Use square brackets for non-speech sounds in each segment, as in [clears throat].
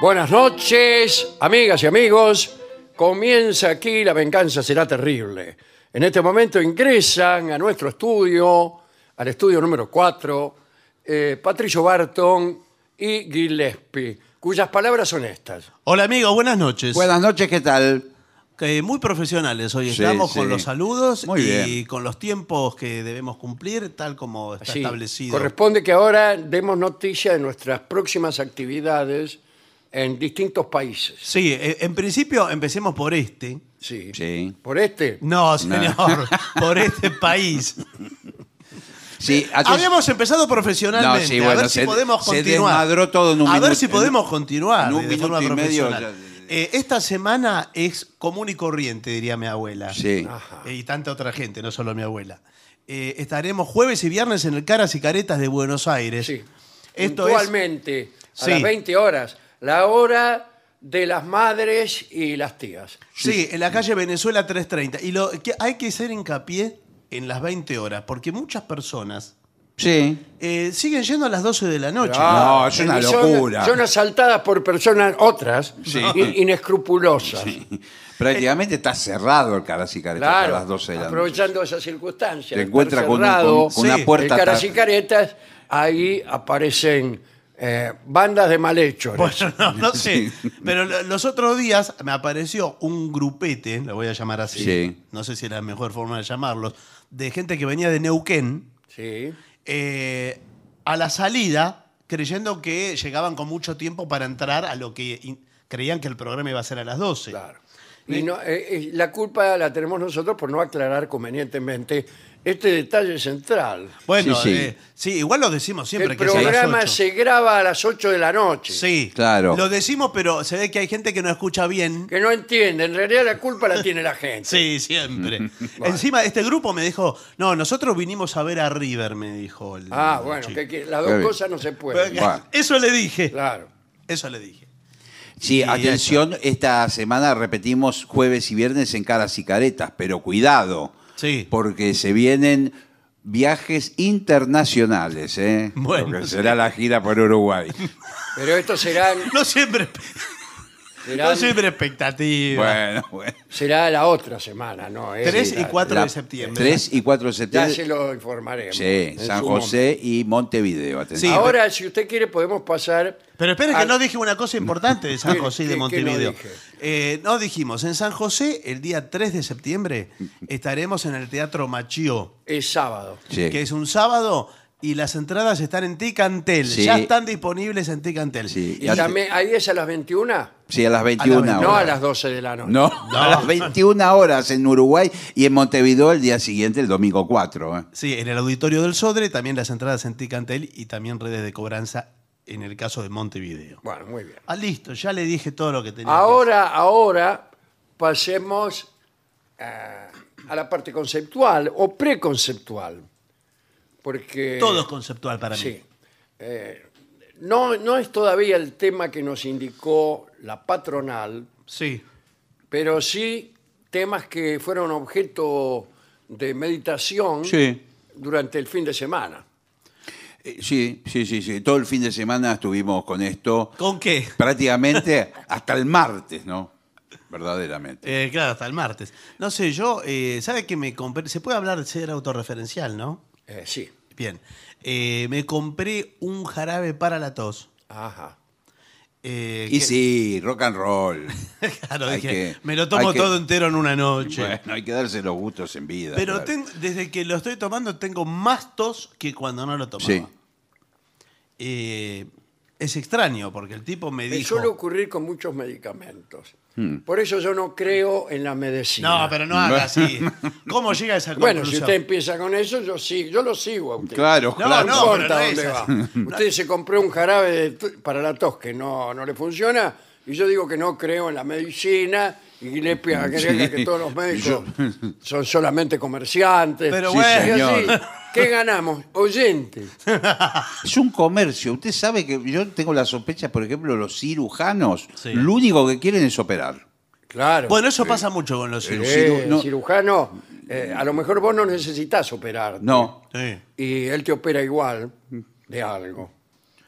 Buenas noches, amigas y amigos. Comienza aquí La venganza será terrible. En este momento ingresan a nuestro estudio, al estudio número 4, eh, Patricio Barton y Gillespie, cuyas palabras son estas. Hola amigos, buenas noches. Buenas noches, ¿qué tal? Que muy profesionales hoy Sí, estamos sí. con los saludos Muy y bien. con los tiempos que debemos cumplir, tal como está Sí, establecido. Corresponde que ahora demos noticia de nuestras próximas actividades en distintos países. Sí, eh, en principio empecemos por este. Sí. Sí. Por este. No, señor, por este [laughs] país. Sí, aten- Habíamos empezado profesionalmente. No, sí, a bueno, ver si se- podemos se continuar. desmadró todo en un a ver minuto- si podemos continuar en un de minuto forma y medio profesional. ya- Eh, esta semana es común y corriente, diría mi abuela. Sí. Eh, Y tanta otra gente, no solo mi abuela. Eh, estaremos jueves y viernes en el Caras y Caretas de Buenos Aires. Sí. Esto es Puntualmente, a Sí. las 20 horas, la hora de las madres y las tías. Sí, en la calle Venezuela 330. Y lo que hay que hacer hincapié en las 20 horas, porque muchas personas Sí. eh, siguen yendo a las 12 de la noche. No, es una son- locura. Son, asaltadas por personas, otras, in- inescrupulosas. Prácticamente está cerrado el Caracicaretas a Claro, las 12 de la noche. aprovechando esa circunstancia. Te de encuentra estar con un- cerrado, con- con una Sí, puerta el caras atrás. y caretas, ahí aparecen eh, bandas de malhechores. Bueno, no, no [laughs] sé. Pero lo- los otros días me apareció un grupete, lo voy a llamar así. Sí. No sé si es la mejor forma de llamarlos, de gente que venía de Neuquén Sí. eh, a la salida, creyendo que llegaban con mucho tiempo para entrar a lo que in- creían que el programa iba a ser a las 12. Claro. Y no, eh, eh, la culpa la tenemos nosotros por no aclarar convenientemente este detalle central. Bueno, Sí, sí. eh, sí, igual lo decimos siempre el que es a las programa 8. se graba a las 8 de la noche. Sí, Claro. Lo decimos, pero se ve que hay gente que no escucha bien. Que no entiende, en realidad la culpa la tiene la gente. Sí, siempre. [laughs] Encima, este grupo me dijo, no, nosotros vinimos a ver a River, me dijo. el- Ah, el bueno, chico. que, que las dos bien. cosas no se pueden. Bueno. Eso le dije. Claro. Eso le dije. Sí, atención, esta semana repetimos jueves y viernes en Caras y Caretas, pero cuidado, Sí. porque se vienen viajes internacionales, ¿eh? Bueno, Lo que sí. será la gira por Uruguay. Pero estos serán, No siempre. Será, No siempre expectativa. Bueno, bueno. será la otra semana, ¿no? 3 y Esta. 4 La- de septiembre. 3 y 4 de Ya septiembre. se lo informaremos. Sí, en San su José y Montevideo. Sí, Atención. Ahora, si usted quiere, podemos pasar. Pero espere que no dije una cosa importante de San ¿Qué- José y de qué- qué no Montevideo. dije? Eh, no dijimos, en San José, el día 3 de septiembre, estaremos en el Teatro Machío, Es sábado. Sí. que es un sábado, y las entradas están en Ticantel. Sí. Ya están disponibles en Ticantel. Sí. Y también, ahí es a las 21, Sí, a las 21 A las horas. no a las 12 de la noche. No, a las 21 horas en Uruguay y en Montevideo el día siguiente, el domingo 4. ¿eh? Sí, en el auditorio del Sodre, también las entradas en Ticantel y también redes de cobranza en el caso de Montevideo. Bueno, muy bien. Ah, listo, ya le dije todo lo que tenía. que Ahora, ahora pasemos a, a la parte conceptual o preconceptual. Porque. Todo es conceptual para mí. Sí. Eh, no, no es todavía el tema que nos indicó la patronal, Sí. pero sí temas que fueron objeto de meditación Sí. durante el fin de semana. Eh, Sí, sí, sí, sí. Todo el fin de semana estuvimos con esto ¿Con qué? prácticamente [laughs] hasta el martes, ¿no? Verdaderamente. Eh, claro, hasta el martes. No sé, yo, eh, ¿sabe que me compré? Se puede hablar de ser autorreferencial, ¿no? Eh, sí. Bien. Eh, me compré un jarabe para la tos. Ajá. Eh, Y que- sí, rock and roll. [laughs] claro, dije, que- me lo tomo que- todo entero en una noche. Bueno, hay que darse los gustos en vida. Pero claro. ten- desde que lo estoy tomando tengo más tos que cuando no lo tomaba. Sí. Eh, es extraño porque el tipo me Me dijo... suele ocurrir con muchos medicamentos. Hmm. Por eso yo no creo en la medicina. No, pero no haga así. [laughs] ¿Cómo llega a esa Bueno, si conclusión? usted empieza con eso, yo sí, yo lo sigo a usted. Claro, No, claro. No, no, importa no dónde va. [laughs] Usted se compró un jarabe de para la tos que no, no le funciona y yo digo que no creo en la medicina y Gillespie agrega que todos los [laughs] médicos son solamente comerciantes. Pero Y bueno. así, señor. ¿Qué ganamos? Oyentes. [laughs] Es un comercio. Usted sabe que yo tengo la sospecha, por ejemplo, los cirujanos, Sí. lo único que quieren es operar. Claro. Bueno, eso pasa mucho con los Eh, cirujanos. ciru- no. cirujano, eh, a lo mejor vos no necesitas operar. No. Sí. Y él te opera igual de algo.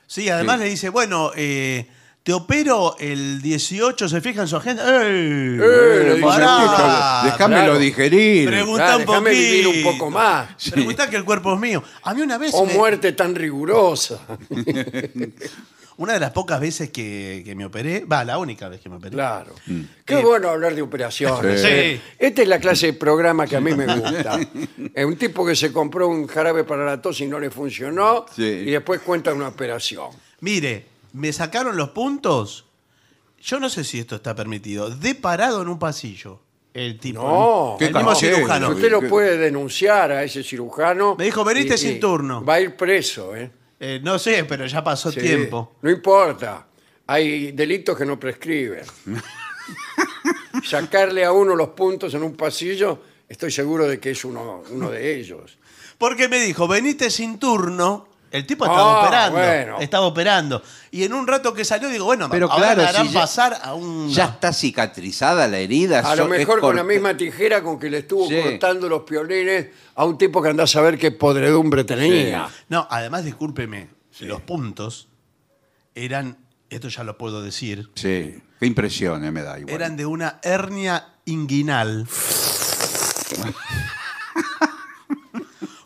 Sí, además le dice, bueno, eh, te opero el 18, ¿se fija en su agenda? ¡Ey! Eh, dice, pará, Déjamelo digerir. Pregunta Claro, un déjame vivir un poco más. Pregunta que el cuerpo es mío. A mí una vez, O me- muerte tan rigurosa. [laughs] una de las pocas veces que, que me operé, va, la única vez que me operé. Claro. Qué bueno hablar de operaciones. Sí. ¿eh? Esta es la clase de programa que a mí me gusta. [laughs] Es un tipo que se compró un jarabe para la tos y no le funcionó Sí. y después cuenta una operación. Mire, me sacaron los puntos. Yo no sé si esto está permitido. De parado en un pasillo. El tipo. No, Qué el mismo cirujano. Usted lo puede denunciar a ese cirujano. Me dijo, veniste y- sin y turno. Va a ir preso, ¿eh? Eh, no sé, pero ya pasó Sí, tiempo. No importa. Hay delitos que no prescriben. [laughs] Sacarle a uno los puntos en un pasillo, estoy seguro de que es uno, uno de ellos. Porque me dijo, veniste sin turno. El tipo estaba Ah, operando. bueno. Estaba operando. Y en un rato que salió, digo, bueno, Pero ahora claro, me harán si ya- pasar a un. Ya está cicatrizada la herida. A lo es mejor con la misma tijera con que le estuvo Sí. cortando los piolines a un tipo que anda a saber qué podredumbre tenía. No, además, discúlpeme, los puntos eran, esto ya lo puedo decir, Sí, qué impresión, eh, me da igual. eran de una hernia inguinal. [laughs]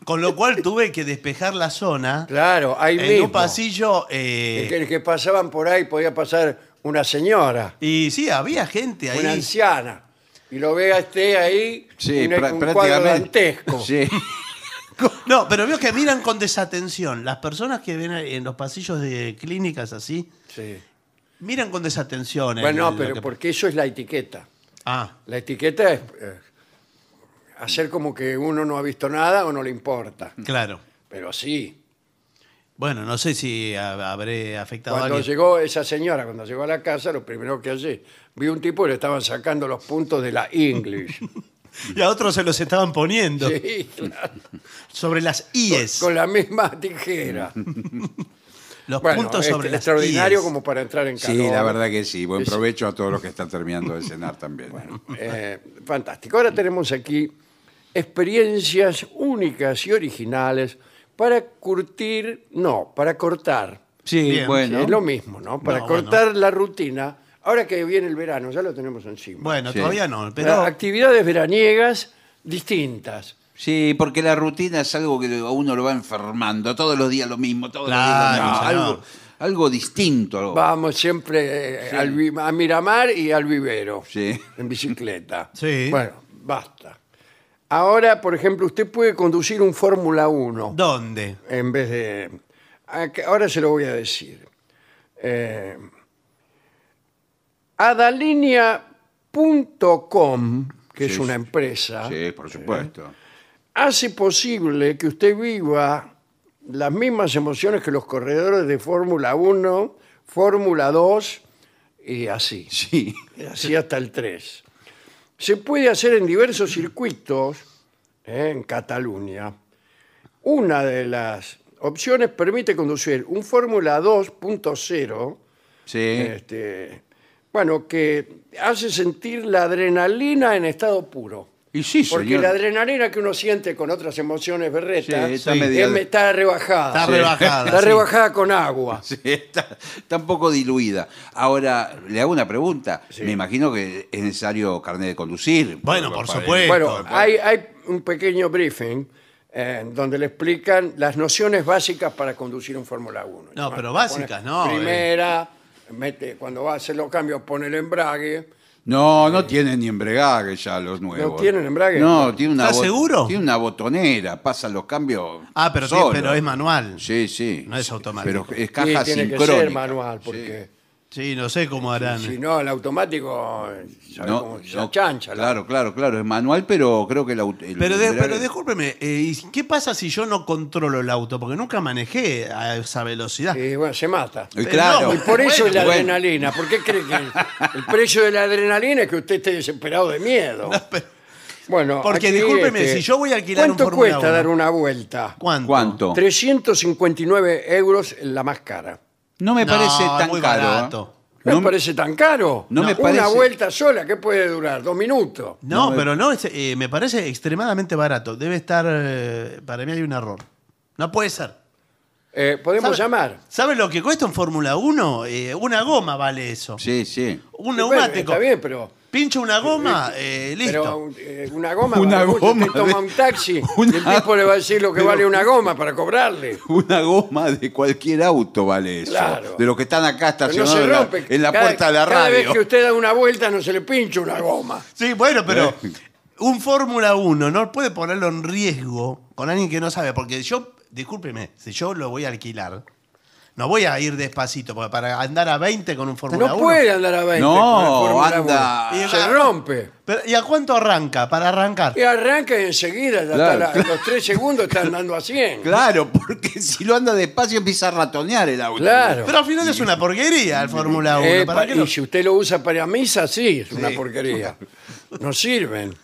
Con lo cual tuve que despejar la zona Claro, ahí en mismo. un pasillo. eh, El que, el que pasaban por ahí podía pasar una señora, y sí, había gente una ahí. anciana. Y lo vea usted ahí, Sí, un, prá- un cuadro prácticamente. dantesco. Sí. [laughs] No, pero veo que miran con desatención. Las personas que ven en los pasillos de clínicas así, Sí. miran con desatención. el- Bueno, lo pero que- porque eso es la etiqueta. Ah, La etiqueta es eh, hacer como que uno no ha visto nada o no le importa. claro. Pero sí. Bueno, no sé si ha- habré afectado a Cuando alguien. llegó esa señora, cuando llegó a la casa, lo primero que hace, vi un tipo y le estaban sacando los puntos de la English. [laughs] Y a otros se los estaban poniendo. Sí, claro. Sobre las IES. Con la misma tijera. [laughs] los Bueno, puntos es sobre las extraordinario IES. como para entrar en calor. Sí, la verdad que sí. Buen provecho a todos los que están terminando de cenar también. Eh, fantástico. Ahora tenemos aquí experiencias únicas y originales para curtir, no, para cortar. Sí, Bien, bueno. Es lo mismo, ¿no? Para No, cortar la rutina Ahora que viene el verano, ya lo tenemos encima. Bueno, Sí. todavía no, pero Actividades veraniegas distintas. Sí, porque la rutina es algo que a uno lo va enfermando. Todos los días lo mismo, todos los días lo mismo. señor. Algo, algo distinto. Vamos siempre eh, al vi- a Miramar y al vivero. Sí. En bicicleta. Sí. Bueno, basta. Ahora, por ejemplo, usted puede conducir un Fórmula 1 ¿dónde? en vez de... Ah, Ahora se lo voy a decir. Eh, Adalinea.com, que es una sí. empresa, Sí, por supuesto. hace posible que usted viva las mismas emociones que los corredores de Fórmula 1, Fórmula 2 y así. Sí. Y así hasta el 3. Se puede hacer en diversos circuitos eh, en Cataluña. Una de las opciones permite conducir un Fórmula 2.0, Sí. este, bueno, que hace sentir la adrenalina en estado puro. Y sí, Porque señor. la adrenalina que uno siente con otras emociones berretas Sí, está es- media- está rebajada. Está rebajada. Está sí. rebajada con agua. [laughs] Sí, está, está un poco diluida. Ahora, le hago una pregunta. Me imagino que es necesario carnet de conducir. Bueno, por Para- supuesto. Bueno, hay, hay un pequeño briefing eh, donde le explican las nociones básicas para conducir un Fórmula 1. No, pero básicas, no, eh. Primera, mete, cuando va a hacer los cambios pone el embrague. No, no tienen ni embrague ya los nuevos. ¿No tienen embrague? No, tiene una ¿Estás seguro? Tiene una botonera, pasa los cambios. Ah, pero, solo. pero es manual. Sí, sí. No es automático. Pero es Sí, caja tiene que sincrónica. ser manual, porque Sí, no sé cómo harán. si no, el automático sabe No, cómo se no, achancha. la- Claro, claro, claro. Es manual, pero creo que el, aut- el Pero, de- pero discúlpeme, eh, ¿y ¿qué pasa si yo no controlo el auto? Porque nunca manejé a esa velocidad. Y bueno, se mata. Eh, claro. no, Y por eso Bueno, es la bueno. adrenalina. ¿Por qué cree que el, el precio de la adrenalina es que usted esté desesperado de miedo? [laughs] Bueno, Porque, discúlpeme, este, si yo voy a alquilar un ¿Cuánto Fórmula cuesta 1? dar una vuelta? ¿Cuánto? ¿Cuánto? 359 euros en la más cara. No me No, parece tan muy caro. ¿eh? barato. ¿No, No me parece tan caro? no me Una parece- vuelta sola, ¿qué puede durar? ¿Dos minutos? No, No, pero no, es- eh, me parece extremadamente barato. Debe estar, eh, para mí hay un error. No puede ser. Eh, ¿Podemos ¿Sabe- llamar? ¿Sabe lo que cuesta un Fórmula 1? Eh, una goma vale eso. Sí, sí. Un Bueno, neumático. está bien, pero... Pincho una goma, eh, listo. Pero eh, una goma, Una vale mucho. goma Usted toma de- un taxi [laughs] y el tipo le va a decir lo que Pero- vale una goma para cobrarle. Una goma de cualquier auto vale eso. Claro. De los que están acá Pero no estacionados se en la- rompe. en la Cada- puerta de la Cada vez radio. que usted da una vuelta no se le pincha una goma. Sí, bueno, pero Eh. un Fórmula 1 no puede ponerlo en riesgo con alguien que no sabe. Porque yo, discúlpeme, si yo lo voy a alquilar, no voy a ir despacito. Porque para andar a 20 con un Fórmula No 1. puede andar a 20 No, con Fórmula anda- 1. Y- Se rompe. Pero, ¿Y a cuánto arranca? Para arrancar. Y arranca y enseguida, ya Claro. está los tres segundos está andando a 100. Claro, porque si lo anda despacio empieza a ratonear el auto. Claro. Pero al final es una porquería el Fórmula 1. Eh, ¿Para pa- qué y lo- si usted lo usa para misa, sí, es una porquería. [laughs] No sirven.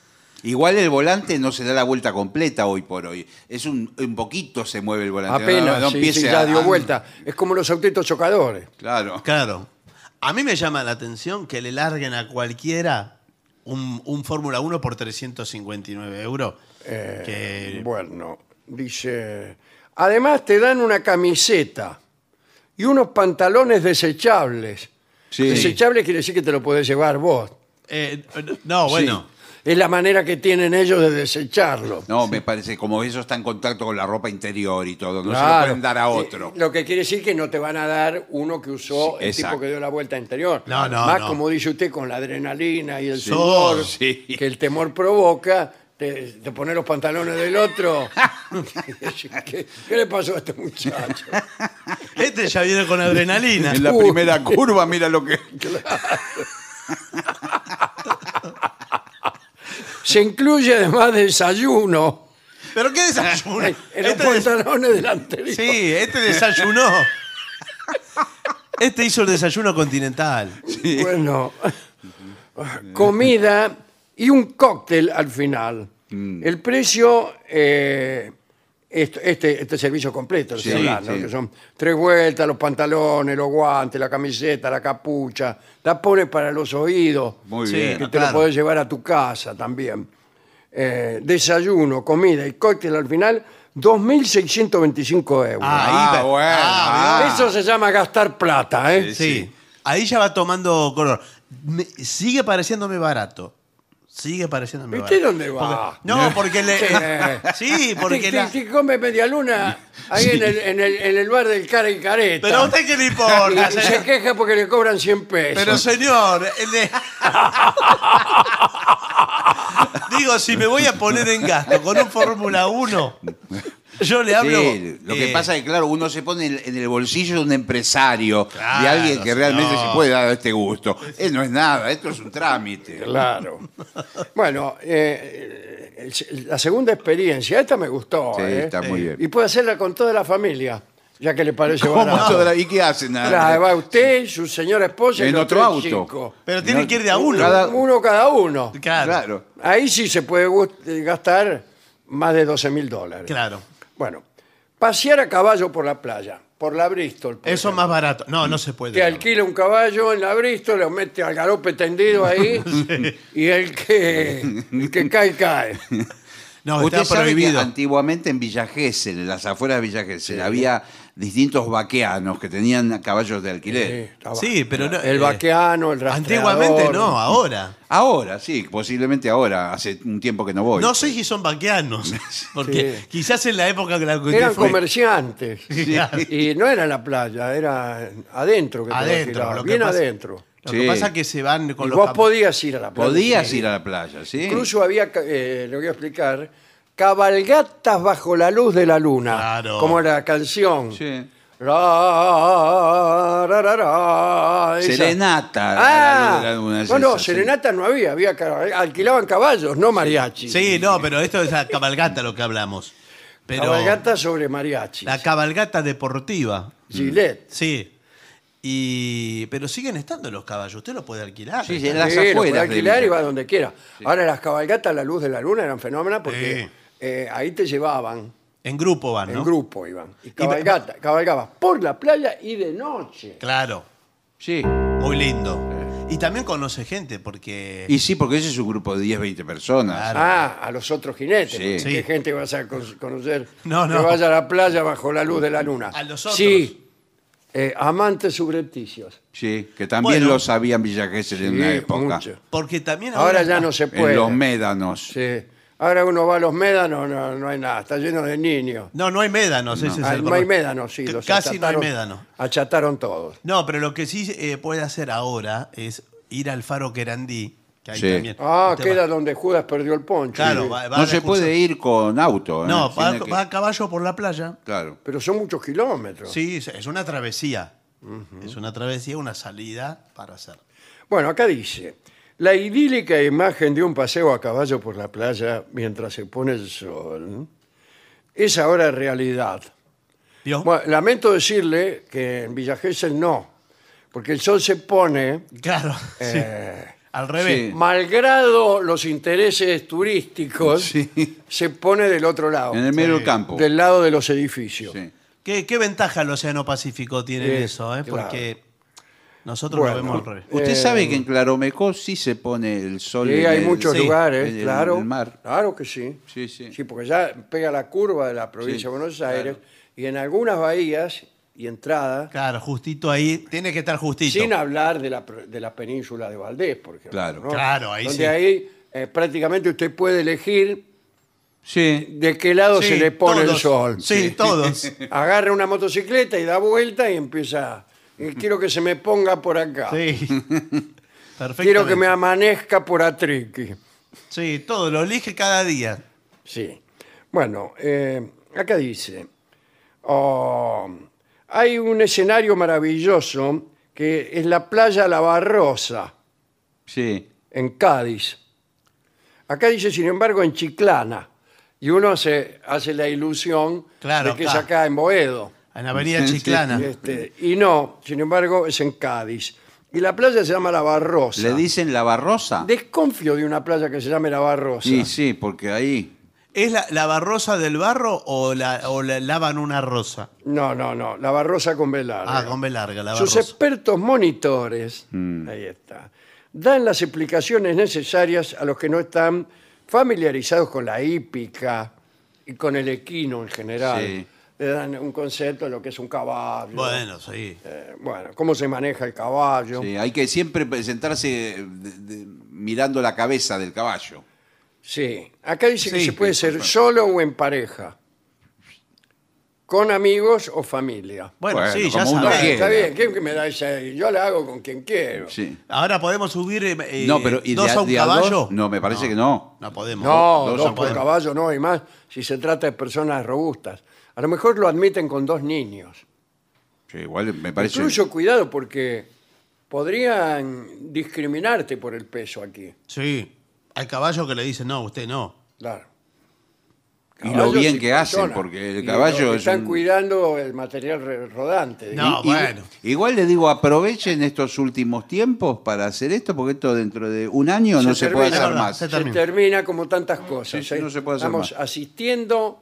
Igual el volante no se da la vuelta completa hoy por hoy. Es un, un poquito se mueve el volante. Apenas, No, no sí, sí, ya a- dio vuelta. Es como los autitos chocadores. Claro. Claro. A mí me llama la atención que le larguen a cualquiera un, un Fórmula 1 por 359 euros. Eh, que Bueno, dice. Además, te dan una camiseta y unos pantalones desechables. Sí. Desechables quiere decir que te lo podés llevar vos. Eh, no, bueno. Es la manera que tienen ellos de desecharlo. No, me parece, como eso está en contacto con la ropa interior y todo, no se lo Claro. pueden dar a otro. Lo que quiere decir que no te van a dar uno que usó Sí, el exacto. tipo que dio la vuelta anterior. No, no, Más no. como dice usted, con la adrenalina y el Sí. sudor Sí. que el temor provoca, te, te pone los pantalones del otro. [laughs] ¿Qué, qué le pasó a este muchacho? Este ya viene con adrenalina. En la Uy. primera curva, mira lo que. [laughs] [laughs] Se incluye además desayuno ¿Pero qué desayuno? [laughs] en los Este des- pantalones del anterior. Sí, este desayunó. Este hizo el desayuno continental. Bueno, comida y un cóctel al final. Mm. El precio, eh, esto- este, este servicio completo, Sí, estoy hablando, sí. que son tres vueltas, los pantalones, los guantes, la camiseta, la capucha, tapones para los oídos, Muy Sí, bien. que te claro. lo podés llevar a tu casa también. Eh, desayuno, comida y cóctel al final, 2.625 euros. Ah, Ah, ahí va- bueno. ah, ah. Eso se llama gastar plata, ¿eh? Sí. ahí ya va tomando color. Me- sigue pareciéndome barato. Sigue pareciéndome ¿Viste barato. dónde va? Porque- no, [laughs] porque le. Sí. [laughs] porque la- te come media luna ahí en, el, en, el, en el bar del cara y careta. Pero a usted qué le Y importa, se señor? queja porque le cobran 100 pesos. Pero señor, [laughs] digo, si me voy a poner en gasto con un Fórmula 1, yo le hablo. Sí, lo que eh, pasa es que, claro, uno se pone en, en el bolsillo de un empresario, de alguien que realmente se puede dar este gusto. Eh, no es nada, esto es un trámite. Claro. Bueno, eh, la segunda experiencia, esta me gustó. Sí, ¿eh? está muy bien. Y puede hacerla con toda la familia, ya que le parece ¿Cómo barato. toda la- ¿Y qué hacen? Claro, va usted, su señora esposa y En otro auto. Pero tiene No, que ir de a uno. cada- Uno cada uno. Claro. Claro. Ahí sí se puede gastar más de 12 mil dólares. Claro. Bueno, pasear a caballo por la playa, por la Bristol. por Eso es ejemplo. más barato. No, no se puede. Te alquila un caballo en la Bristol, lo mete al galope tendido ahí [laughs] y el que, el que cae, cae. [laughs] No, Usted está sabe que prohibido. antiguamente en Villa Gesell, en las afueras de Villa Gesell, había distintos vaqueanos que tenían caballos de alquiler. estaba- Sí, pero no, El eh, vaqueano, el rastreador. Antiguamente no, ahora. Ahora, sí, posiblemente ahora, hace un tiempo que no voy. No sé si son vaqueanos. [laughs] Porque Sí. quizás en la época que la que Eran fue- comerciantes. Y no era en la playa, era adentro que Adentro, alquilaban, lo que bien pasa- adentro. Lo Sí. que pasa es que se van con Y los vos podías ir a la playa. Podías sí. ir a la playa, ¿sí? Incluso había, eh, le voy a explicar, cabalgatas bajo la luz de la luna. Claro. Como la canción. Sí. Ra, ra, ra, ra, esa. Serenata. Ah, la luna, es no, no, esa, sí. serenata no había, había alquilaban caballos, no mariachi. Sí, no, pero esto es la cabalgata lo que hablamos. Pero Cabalgata sobre mariachi. la cabalgata deportiva. Gillette. Sí. Y pero siguen estando los caballos, usted los puede alquilar. Sí, sí, en las Sí, lo puede de alquilar y Villa va donde quiera. Ahora las cabalgatas a la luz de la luna eran fenómenas porque Sí. eh, ahí te llevaban, En grupo van, ¿no? en grupo iban. Y cabalgata, cabalgabas por la playa y de noche. Claro, Sí. muy lindo. Y también conoce gente porque Y sí, porque ese es un grupo de 10, 20 personas. Claro. Ah, a los otros jinetes. Sí. porque Sí. ¿Qué gente vas a con- conocer No, no. que vaya a la playa bajo la luz de la luna? A los otros. Sí, eh, amantes subrepticios. Sí, que también Bueno. lo sabían Villa Gesell en una Sí, época. mucho. porque también Ahora ya no se puede. En los médanos. Sí. Ahora uno va a los médanos, no, no hay nada, está lleno de niños. No, no hay médanos, ese es Ah, el no hay problema. médanos, sí. C- Los Casi no hay achataron- médanos. Achataron todos. No, pero lo que sí eh, puede hacer ahora es ir al faro Querandí, que Sí. también. Ah, usted queda va- donde Judas perdió el poncho. Claro, Sí. va, va No se puede ir con auto. ¿eh? No, va, Tiene que- va a caballo por la playa. Claro. Pero son muchos kilómetros. Sí, es- es una travesía. Es una travesía, una salida para hacer. Bueno, acá dice, la idílica imagen de un paseo a caballo por la playa mientras se pone el sol es ahora realidad. ¿Vio? Bueno, lamento decirle que en Villa Gesell no, porque el sol se pone, claro. sí. eh, Al revés. sí. malgrado los intereses turísticos, Sí. se pone del otro lado, En el medio del campo. del lado de los edificios. Sí. ¿Qué, qué ventaja el Océano Pacífico tiene en Sí, eso? eh? claro. Porque nosotros Bueno. lo vemos al revés. Usted Eh, sabe que en Claromecó sí se pone el sol. Sí, en hay el- muchos sí, lugares, en el- claro. en el mar. Claro que sí. Sí, sí. Sí, porque ya pega la curva de la provincia Sí, de Buenos Aires y en algunas bahías y entradas, Claro, justito ahí. Tiene que estar justito. sin hablar de la, de la península de Valdés, por ejemplo. Claro. ¿no? Claro, ahí Donde sí. ahí eh, prácticamente usted puede elegir Sí. de qué lado Sí, se le pone el sol. Sí, todos. [laughs] Agarra una motocicleta y da vuelta y empieza. y Quiero que se me ponga por acá. Sí. [laughs] Perfecto. Quiero que me amanezca por Atriqui. Sí, todo. Lo elige cada día. Sí. Bueno, eh, acá dice, oh, hay un escenario maravilloso que es la playa La Barrosa, Sí. en Cádiz. Acá dice, sin embargo, en Chiclana. Y uno se hace la ilusión Claro, de que es acá. acá en Boedo. En Avenida Sí, Chiclana. Este, y no, sin embargo, es en Cádiz. Y la playa se llama La Barrosa. ¿Le dicen la barrosa? Desconfío de una playa que se llame La Barrosa. Sí, sí, porque ahí. ¿Es la, la barrosa del barro o la, o la lavan una rosa? No, no, no. La Barrosa con B larga. Ah, con B larga, la Sus barrosa. expertos monitores, ahí está, dan las explicaciones necesarias a los que no están familiarizados con la hípica y con el equino en general. Sí. le dan un concepto de lo que es un caballo. Bueno, sí. Eh, bueno, cómo se maneja el caballo. Sí, hay que siempre sentarse de- de- mirando la cabeza del caballo. Sí, acá dice que Sí, se puede sí, ser solo o en pareja, con amigos o familia. Bueno, Bueno, sí, ya como uno Bueno, sabés. está bien, ¿quién que me da esa? Yo la hago con quien quiero. Sí. Ahora podemos subir eh, eh, No, pero ¿y dos de- a un de a dos? caballo. No, me parece que no. No podemos. No, dos por podemos. caballo no, y más si se trata de personas robustas. A lo mejor lo admiten con dos niños. Sí, igual me parece. Incluso cuidado porque podrían discriminarte por el peso aquí. Sí. Hay caballos que le dicen, no, usted no. Claro. Y lo bien que hacen, personas. porque el caballo es Están un- cuidando el material rodante. No, Y- bueno. Igual le digo, aprovechen estos últimos tiempos para hacer esto, porque esto dentro de un año no se puede termina, hacer más. se Se termina. termina como tantas cosas. Sí, sí, no se puede hacer Estamos más. asistiendo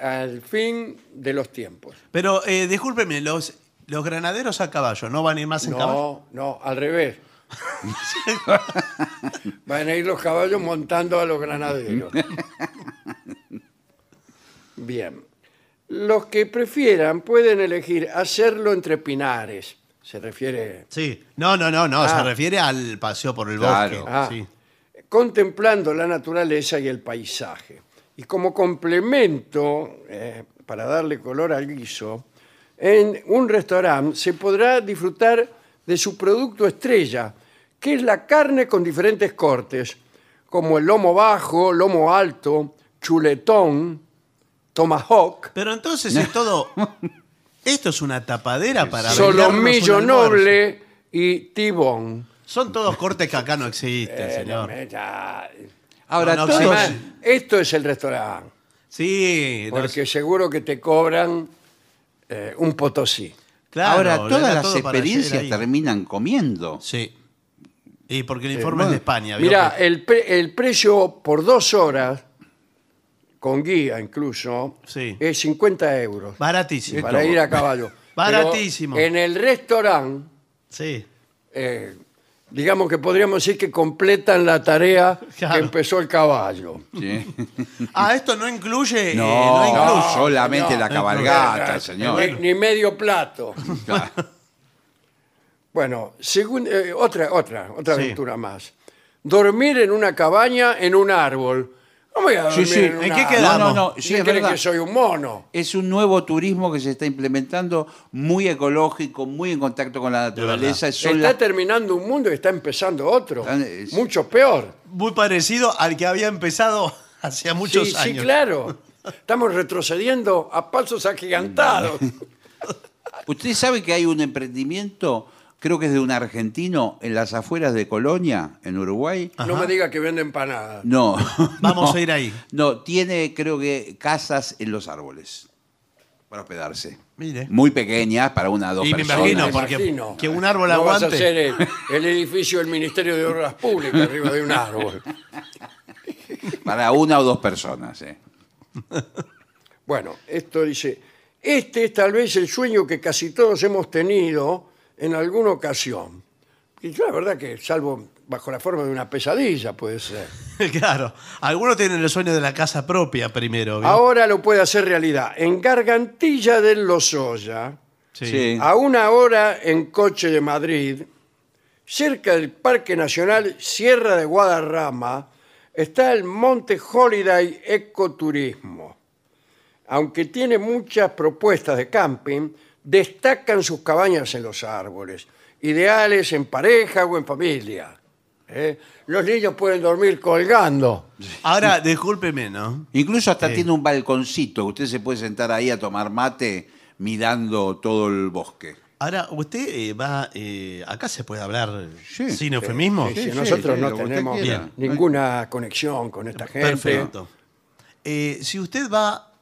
al fin de los tiempos. Pero eh, discúlpeme, los, los granaderos a caballo no van a ir más en caballo. No, no, al revés. [laughs] Van a ir los caballos montando a los granaderos. Bien. Los que prefieran pueden elegir hacerlo entre pinares. Se refiere Sí. No, no, no, no. Ah. Se refiere al paseo por el Claro. bosque. Ah, Sí. contemplando la naturaleza y el paisaje. Y como complemento, eh, para darle color al guiso, en un restaurante se podrá disfrutar de su producto estrella, que es la carne con diferentes cortes, como el lomo bajo, lomo alto, chuletón, tomahawk, Pero entonces es todo. Esto es una tapadera para vendernos solomillo un almuerzo. noble y tibón. Son todos cortes que acá no existen, Eh, señor. Ahora, No, no, todos- sí, Además, esto es el restaurante. Sí, no Porque seguro que te cobran eh, un potosí. Claro, ahora todas da las todo para experiencias ahí. terminan comiendo. Sí. Y porque el informe es de España. Mira, Que- el, pre- el precio por dos horas, con guía incluso, Sí. es 50 euros Baratísimo. para ir a caballo. [laughs] Baratísimo. Pero en el restaurante, Sí. eh, digamos que podríamos decir que completan la tarea Claro. que empezó el caballo. ¿sí? [laughs] Ah, esto no incluye. eh, No, no incluye. solamente no, la no cabalgata, Ni- señor. Ni, medio plato. Claro. Bueno, segun- eh, otra, otra, otra Sí. aventura más. Dormir en una cabaña en un árbol. No voy a dormir sí. en, un ¿En qué árbol. quedamos? No, no, no, ¿Usted sí, es cree verdad. que soy un mono? Es un nuevo turismo que se está implementando, muy ecológico, muy en contacto con la naturaleza. Se Son está las- terminando un mundo y está empezando otro. Es- Mucho peor. Muy parecido al que había empezado [laughs] hacía muchos sí, años. sí, claro. Estamos retrocediendo a pasos agigantados. Usted sabe que hay un emprendimiento, creo que es de un argentino, en las afueras de Colonia, en Uruguay. No me diga que vende empanadas. No. [laughs] Vamos no. a ir ahí. No, tiene creo que casas en los árboles para hospedarse. Mire. Muy pequeñas para una o dos Y me personas. imagino, Me porque imagino. que un árbol no vas a aguante. hacer el, el edificio del Ministerio de Obras Públicas arriba de un árbol. [laughs] Para una o dos personas. eh. Bueno, esto dice, este es tal vez el sueño que casi todos hemos tenido en alguna ocasión. Y yo la verdad que, salvo bajo la forma de una pesadilla, puede ser. [laughs] claro. Algunos tienen el sueño de la casa propia primero. ¿vio? Ahora lo puede hacer realidad. En Gargantilla del Lozoya, Sí. Sí. a una hora en coche de Madrid, cerca del Parque Nacional Sierra de Guadarrama, está el Monte Holiday Ecoturismo. Aunque tiene muchas propuestas de camping, destacan sus cabañas en los árboles, ideales en pareja o en familia. ¿eh? Los niños pueden dormir colgando. Ahora, discúlpeme, ¿no? Incluso hasta Sí. tiene un balconcito. Usted se puede sentar ahí a tomar mate mirando todo el bosque. Ahora, usted eh, va. eh, acá se puede hablar Sí. sin eufemismo. Sí, sí, nosotros sí, no lo que usted tenemos quiera. ninguna conexión con esta gente. Perfecto. Eh, si usted va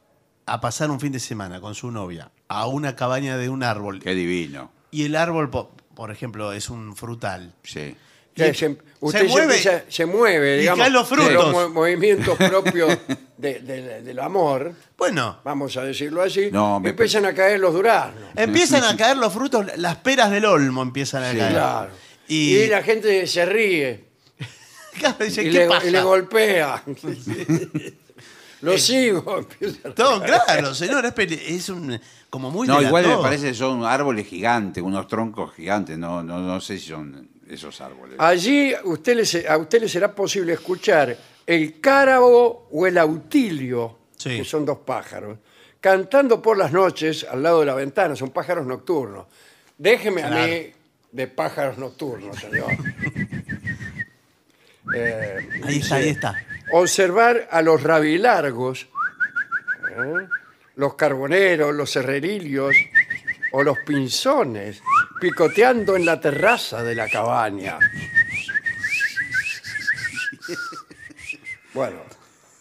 a pasar un fin de semana con su novia a una cabaña de un árbol Qué divino. y el árbol, po- por ejemplo, es un frutal. Sí. Y- se- usted se, mueve. empieza- se mueve, Y digamos, caen los frutos. los mo- movimientos [laughs] propios de- de- del amor, Bueno, vamos a decirlo así, No, me- empiezan a caer los duraznos. empiezan a [laughs] caer los frutos, las peras del olmo empiezan a Sí. caer. Claro. Y, Y, la gente se ríe [laughs] Claro, dice, y ¿qué le, pasa? y le golpea. Lo sigo. empieza a- No, claro, señor, es un como muy No, igual me parece que son árboles gigantes, unos troncos gigantes. No, no, no sé si son esos árboles. Allí usted a usted le será posible escuchar el cárabo o el autilio, Sí. que son dos pájaros, cantando por las noches al lado de la ventana. Son pájaros nocturnos. Déjeme a mí de pájaros nocturnos, señor. [laughs] Eh, Ahí está, ahí está. observar a los rabilargos, ¿eh? Los carboneros, los herrerillos o los pinzones picoteando en la terraza de la cabaña. Bueno,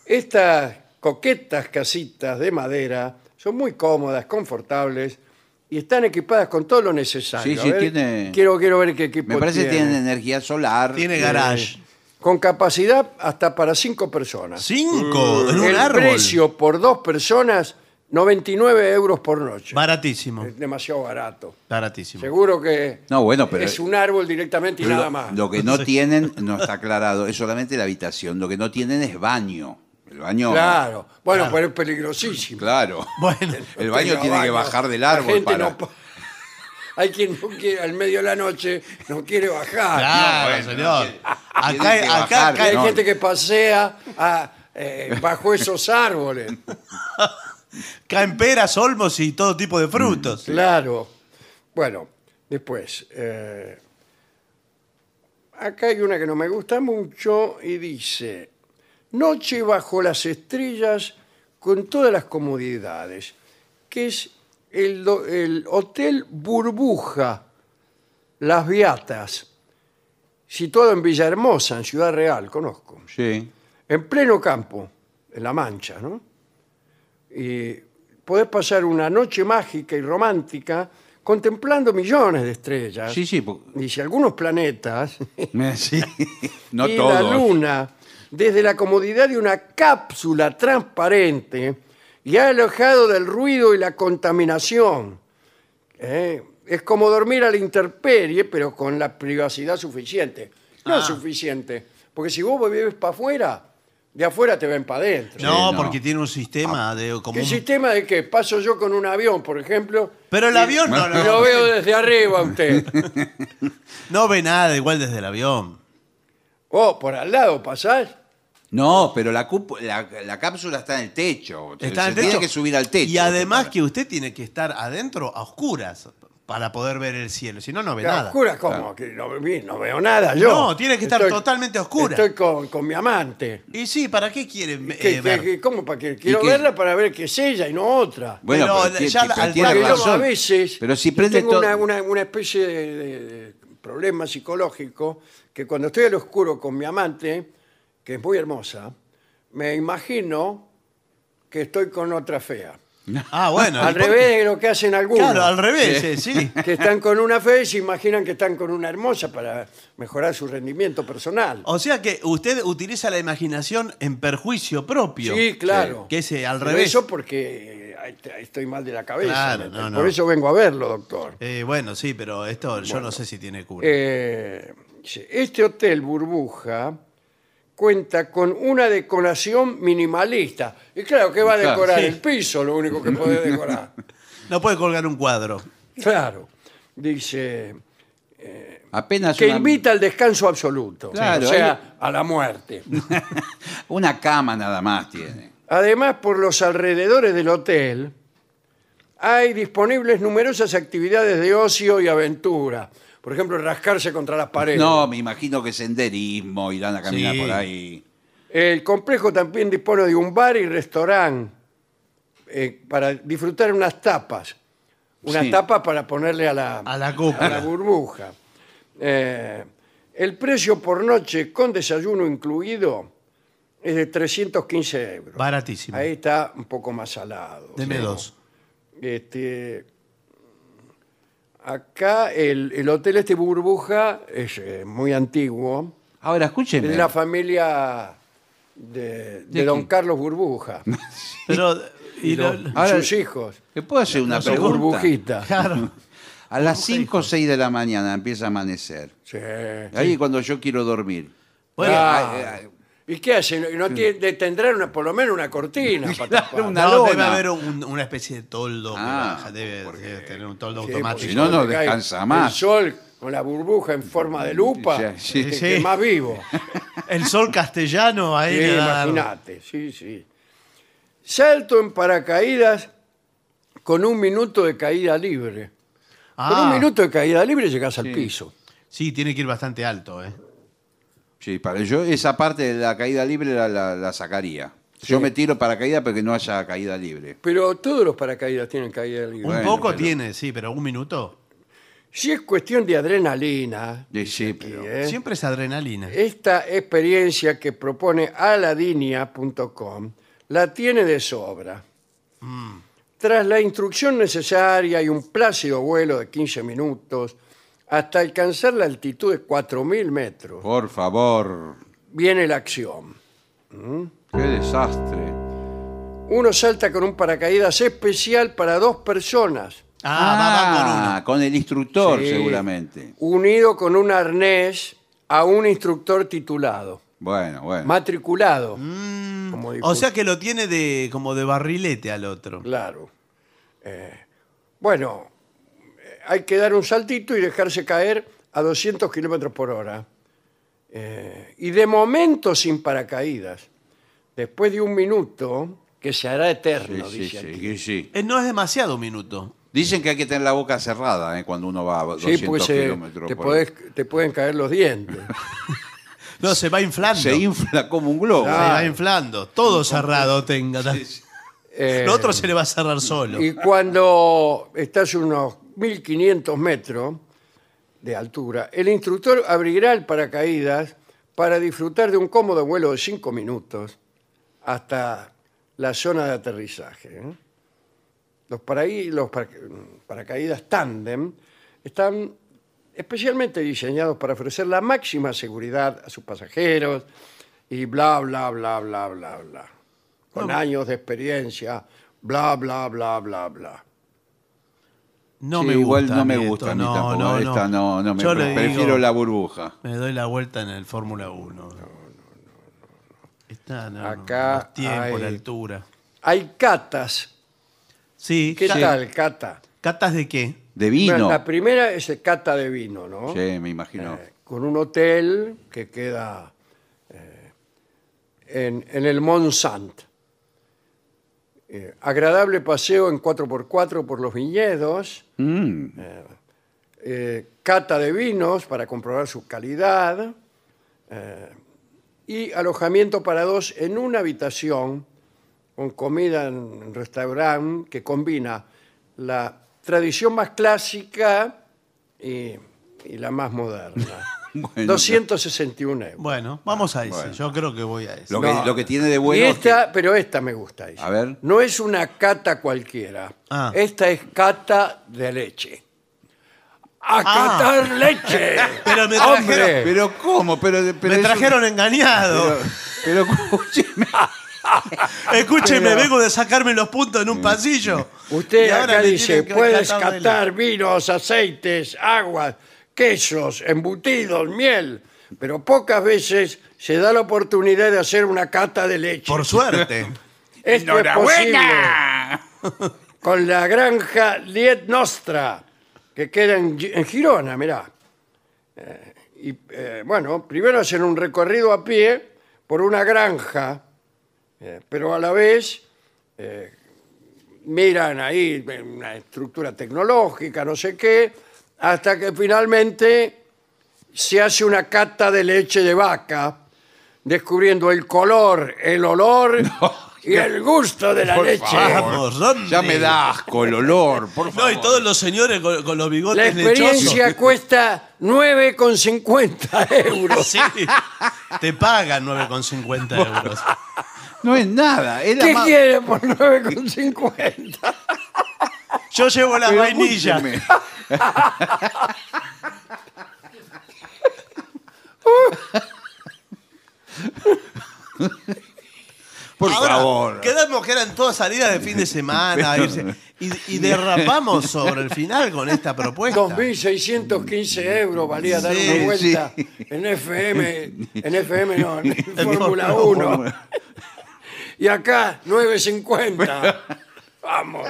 estas coquetas casitas de madera son muy cómodas, confortables y están equipadas con todo lo necesario. Sí, A sí, ver, tiene- Quiero, quiero ver qué equipo Me parece que tiene. tienen energía solar. Tiene Eh, garage. Con capacidad hasta para cinco personas. Cinco en un El árbol. precio por dos personas, 99 euros por noche. Baratísimo. Es demasiado barato. Baratísimo. Seguro que No, bueno, pero- es un árbol directamente y nada más. lo que no tienen, no está aclarado, es solamente la habitación. Lo que no tienen es baño. El baño. Claro. Bueno, Claro. pero es peligrosísimo. Claro. Bueno, El baño Tenga tiene que bajar del La árbol gente para. no pa- Hay quien no quiere, al medio de la noche no quiere bajar. claro, bueno, señor. no, Acá, tiene que acá, bajar, acá- Hay no. gente que pasea ah, eh, bajo esos árboles. [laughs] caen peras, olmos y todo tipo de frutos. Claro. Bueno, después. eh, acá hay una que no me gusta mucho y dice: Noche bajo las estrellas con todas las comodidades, que es el, do- el Hotel Burbuja, Las Viatas, situado en Villahermosa, en Ciudad Real, conozco Sí. en pleno campo, en La Mancha, ¿no? Y podés pasar una noche mágica y romántica contemplando millones de estrellas. Sí, sí. po- si algunos planetas [laughs] sí. [laughs] No y todos. la luna desde la comodidad de una cápsula transparente y ha alejado del ruido y la contaminación. ¿eh? Es como dormir a la intemperie, pero con la privacidad suficiente. No Ah. es suficiente, porque si vos vives para afuera, de afuera te ven para adentro. No, no. porque tiene un sistema de como ¿Qué un- sistema de qué? Paso yo con un avión, por ejemplo, Pero el y- avión no, lo veo desde arriba a usted. [laughs] no ve nada igual desde el avión. Oh, por al lado pasás. No, pero la, cupo- la, la cápsula está en el techo. Se- Está en el tiene techo. que subir al techo. Y además que usted tiene que estar adentro a oscuras para poder ver el cielo, si no, no ve La nada. oscura, ¿cómo? Que no, vi- no veo nada yo. No, tiene que estar totalmente oscura. Estoy con, con mi amante. Y sí, ¿para qué quiere eh, ¿Qué- qué- ver? qué- ¿Cómo? ¿Para qué? Quiero qué? verla para ver que es ella y no otra. Bueno, Pero pero, ti- ya ti- pero al- tiene Porque yo razón. a veces Pero si yo prende tengo todo. una, una- una especie de, de- de problema psicológico que cuando estoy al oscuro con mi amante, que es muy hermosa, me imagino que estoy con otra fea. Ah, [laughs] bueno. al revés de lo que hacen algunos. Claro, al revés, eh, sí. [laughs] que están con una fea y se imaginan que están con una hermosa para mejorar su rendimiento personal. O sea que usted utiliza la imaginación en perjuicio propio. Sí, claro. Que ese al Pero revés. Eso porque eh, estoy mal de la cabeza. Claro, ¿me no, no. Por eso vengo a verlo, doctor. Eh, bueno, sí, pero esto yo no sé si tiene cura. Eh, este hotel burbuja cuenta con una decoración minimalista. Y claro, que va a Claro, decorar sí. el piso, lo único que puede decorar. [laughs] No puede colgar un cuadro. Claro. Dice Apenas que una, invita al descanso absoluto. Claro, o sea, a la muerte. [laughs] una cama nada más tiene. Además, por los alrededores del hotel hay disponibles numerosas actividades de ocio y aventura. Por ejemplo, rascarse contra las paredes. No, me imagino que senderismo, irán a caminar Sí. por ahí. El complejo también dispone de un bar y restaurante eh, para disfrutar unas tapas. Unas Sí. tapas para ponerle a la, A la a la burbuja. Eh, el precio por noche con desayuno incluido es de 315 euros. Baratísimo. Ahí está un poco más salado. Deme dos. Este, acá el, el hotel este burbuja es eh, muy antiguo. Ahora, Es escúcheme. de la familia de, de ¿De don? Carlos Burbuja [laughs] Pero y lo- y Ahora- sus hijos. ¿Te puedo hacer una Los pregunta? burbujitas. claro. [laughs] A las 5 o 6 de la mañana empieza a amanecer. Sí. Ahí es cuando yo quiero dormir. Bueno, Ah, eh, eh, ¿Y qué hacen? No tiene, tendrán una, por lo menos una cortina [laughs] para tapar. una No, lona. debe haber un- una especie de toldo que Ah, baja, debe, debe tener un toldo Sí, automático. porque Si no, no cae descansa más. El sol con la burbuja en forma de lupa, Sí, sí. que- Sí. que más vivo. [laughs] El sol castellano ahí Sí, le da- imagínate, sí, sí. Salto en paracaídas con un minuto de caída libre. Con un Ah, minuto de caída libre llegas al piso. Sí, tiene que ir bastante alto, ¿eh? Sí, para yo esa parte de la caída libre la, la- la sacaría. Yo me tiro para caída pero que no haya caída libre. Pero todos los paracaídas tienen caída libre. Un Bueno, poco pero- tiene, sí, pero un minuto. Si es cuestión de adrenalina, Sí, sí, pero- ¿eh? Siempre es adrenalina. esta experiencia que propone aladinia.com la tiene de sobra. Tras la instrucción necesaria y un plácido vuelo de 15 minutos hasta alcanzar la altitud de 4.000 metros, Por favor. viene la acción. Qué desastre. Uno salta con un paracaídas especial para dos personas, Ah, va, va con uno. Ah, con el instructor Sí. seguramente. unido con un arnés a un instructor titulado, Bueno, bueno. matriculado. Mm, Como o sea que lo tiene de como de barrilete al otro. Claro. Eh, bueno, hay que dar un saltito y dejarse caer a 200 kilómetros por hora. Eh, y de momento sin paracaídas. Después de un minuto, que se hará Sí, eterno, sí, dice sí, aquí. sí, sí. Eh, no es demasiado un minuto. Dicen que hay que tener la boca cerrada eh, cuando uno va a 200 Sí, pues eh, kilómetros te, por podés- te pueden caer los dientes. [laughs] No, se va inflando. Se infla como un globo. Se va inflando. Todo cerrado tenga. Eh, Lo otro se le va a cerrar solo. Y cuando estás unos 1500 metros de altura, el instructor abrirá el paracaídas para disfrutar de un cómodo vuelo de 5 minutos hasta la zona de aterrizaje. ¿eh? Los, paraí- los para- paracaídas tándem están especialmente diseñados para ofrecer la máxima seguridad a sus pasajeros y bla, bla, bla, bla, bla, bla. Con años de experiencia, bla, bla, bla, bla, bla. No Sí, me gusta. igual no a me mí gusta esto. a mí No, tampoco. no, Esta no, no me Yo le prefiero digo, la burbuja. Me doy la vuelta en el Fórmula 1. Está, no, no, Acá los tiempos, hay- la altura. Hay catas. Sí. ¿Qué ca- tal, cata? ¿Catas de qué? De vino. Bueno, La primera es el cata de vino, ¿no? Sí, me imagino. Eh, con un hotel que queda eh, en, en el Mont Sant. Eh, agradable paseo en 4x4 por los viñedos. Mm. eh, cata de vinos para comprobar su calidad. eh, y alojamiento para dos en una habitación con comida en restaurante que combina la tradición más clásica y, y la más moderna. [laughs] Bueno, 261 euros. Bueno, vamos a ese. Bueno. Yo creo que voy a ese. Lo, que, No. lo que tiene de bueno. y es que- esta, pero esta me gusta. dice. A ver. No es una cata cualquiera. Ah. Esta es cata de leche. ¡A catar leche! [laughs] Pero me ¡Hombre! Pero ¿cómo? Pero, pero Me eso- trajeron engañado. Pero, pero escúcheme. [laughs] Escúcheme, Pero- vengo de sacarme los puntos en un pasillo. Usted Y ahora acá dice, tienen que puedes catar de catar vinos, aceites, aguas, quesos, embutidos, miel, pero pocas veces se da la oportunidad de hacer una cata de leche. Por suerte. [laughs] Esto es posible con la granja Liet Nostra, que queda en, Gi- en Girona, mirá. Eh, y eh, bueno, primero hacen un recorrido a pie por una granja, eh, pero a la vez eh, miran ahí una estructura tecnológica, no sé qué, hasta que finalmente se hace una cata de leche de vaca, descubriendo el color, el olor [laughs] y el gusto de la Por leche. favor. Vamos, ¿dónde? Ya me da asco el olor, por favor. No, y todos los señores con, con los La bigotes experiencia lechosos. [laughs] cuesta 9,50 euros. Sí, te pagan 9,50 euros. No es nada. Es la ¿Qué más- quiere por 9,50? Yo llevo las Pero vainillas. escúcheme. ¿A Por ahora favor. quedamos que eran todas salidas de fin de semana. irse- y, y derrapamos sobre el final con esta propuesta. 2.615 euros valía dar Sí, una vuelta sí. en FM, en FM no, [laughs] en Fórmula Fórmula 1. Y acá 9.50. Vamos.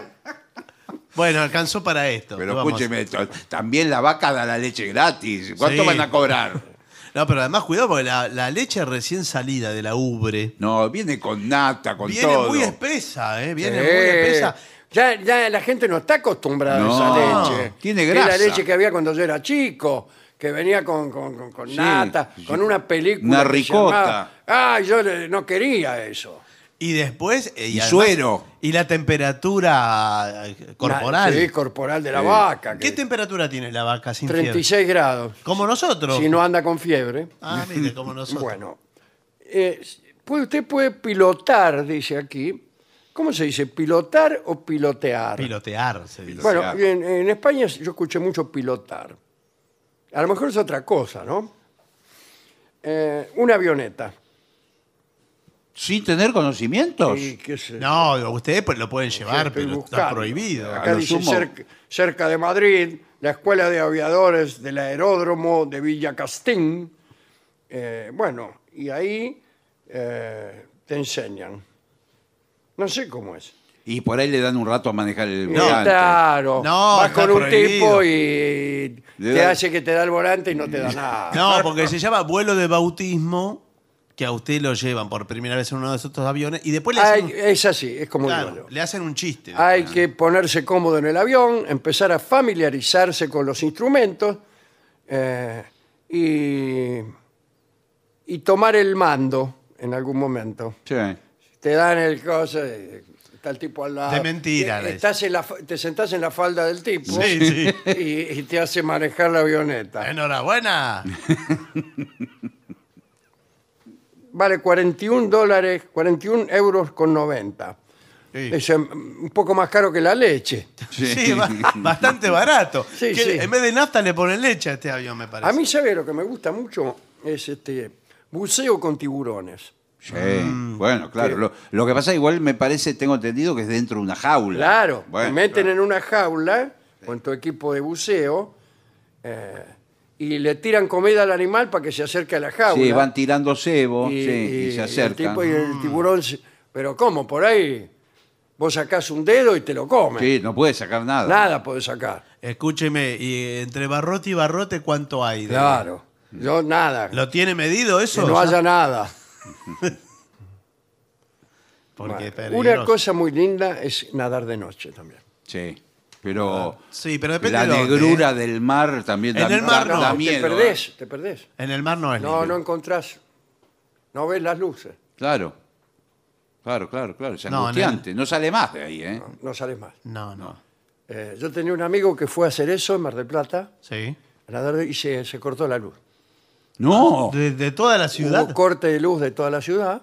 Bueno, alcanzó para esto. Pero escúcheme, también la vaca da la leche gratis. ¿Cuánto Sí. van a cobrar? [laughs] No, pero además cuidado porque la, la leche recién salida de la ubre No, viene con nata, con viene todo. muy espesa, ¿eh? Viene Sí. muy espesa. Ya, ya la gente no está acostumbrada No, a esa leche. tiene Es grasa. la leche que había cuando yo era chico, que venía con, con, con- con Sí, nata, sí. con una película. Una ricota. llamaba- Ah, yo le- no quería eso. Y después. eh, Y además- suero. Y la temperatura eh, corporal. Sí, corporal de la vaca. ¿Qué que- temperatura tiene la vaca sin fiebre? 36 grados. Como nosotros. Si no anda con fiebre. Ah, mire, como nosotros. Bueno, eh, puede- usted puede pilotar, dice aquí. ¿Cómo se dice? ¿Pilotar o pilotear? Pilotear, se dice. Bueno, Pilotear. en, en España yo escuché mucho pilotar. A lo mejor es otra cosa, ¿no? Eh, una avioneta. ¿Sin tener conocimientos? Y qué sé yo, No, ustedes pues lo pueden llevar, estoy pero buscando. está prohibido. A Acá lo dice sumo. cerca, cerca de Madrid, la Escuela de Aviadores del Aeródromo de Villa Castín. Eh, bueno, y ahí eh, te enseñan. No sé cómo es. Y por ahí le dan un rato a manejar el No, volante. claro. No, Vas está con un prohibido. tipo y Le te da- hace que te da el volante y no te da [laughs] nada. No, porque se llama vuelo de bautismo, que a usted lo llevan por primera vez en uno de esos aviones y después le hacen, Hay- un, es así, es como claro, digo yo. le hacen un chiste. Hay que ponerse cómodo en el avión, empezar a familiarizarse con los instrumentos eh, y, y tomar el mando en algún momento. Sí. Te dan el coso, eh, está el tipo al lado. De mentira, Eh, les. Estás en la fa- te sentás en la falda del tipo Sí, sí. y, y te hace manejar la avioneta. Enhorabuena. [laughs] Vale 41 dólares, 41 euros con 90. Sí. Es em, un poco más caro que la leche. Sí, ba- [laughs] bastante barato. Sí, Que sí. En vez de nafta le ponen leche a este avión, me parece. A mí, ¿sabe lo que me gusta mucho? Es este buceo con tiburones. Sí, bueno, claro. Sí. Lo, lo que pasa, igual me parece, tengo entendido que es dentro de una jaula. Claro, Bueno, te meten claro. en una jaula con tu equipo de buceo eh, y le tiran comida al animal para que se acerque a la jaula. Sí, van tirando cebo y, sí, y, se el acercan. tipo y el tiburón. se- Pero ¿cómo? Por ahí vos sacás un dedo y te lo comes. Sí, no puede sacar nada. Nada podés sacar. Escúcheme, y entre barrote y barrote, ¿cuánto hay? de- Claro. Yo nada. ¿Lo tiene medido eso? que no haya nada. [laughs] Porque es Una peligroso. cosa muy linda es nadar de noche también. Sí, pero Sí, pero depende la de dónde, negrura ¿eh? del mar también En da, el mar da- no, da te miedo. te perdés, te perdés. En el mar no es No, no encontrás. No ves las luces. Claro, claro, claro, claro. Es No, angustiante. No, sale más de ahí, ¿eh? No sales más. No, no. Eh, yo tenía un amigo que fue a hacer eso en Mar del Plata Sí. a nadar de- y se, se cortó la luz. No. De, de toda la ciudad. Hubo corte de luz de toda la ciudad.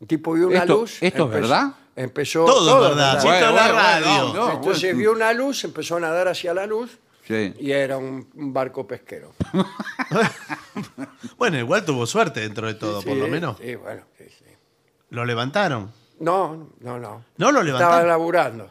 El tipo vio una ¿Esto- luz. esto es verdad? Empezó. Todo es verdad. Sí, toda la radio. bueno, no, Entonces vio una luz, empezó a nadar hacia la luz Sí. y era un, un barco pesquero. [laughs] Bueno, igual tuvo suerte dentro de todo, por Sí, lo menos. Sí, bueno, sí, sí. Lo levantaron. No, no, no. No lo Estaba levantaron. laburando.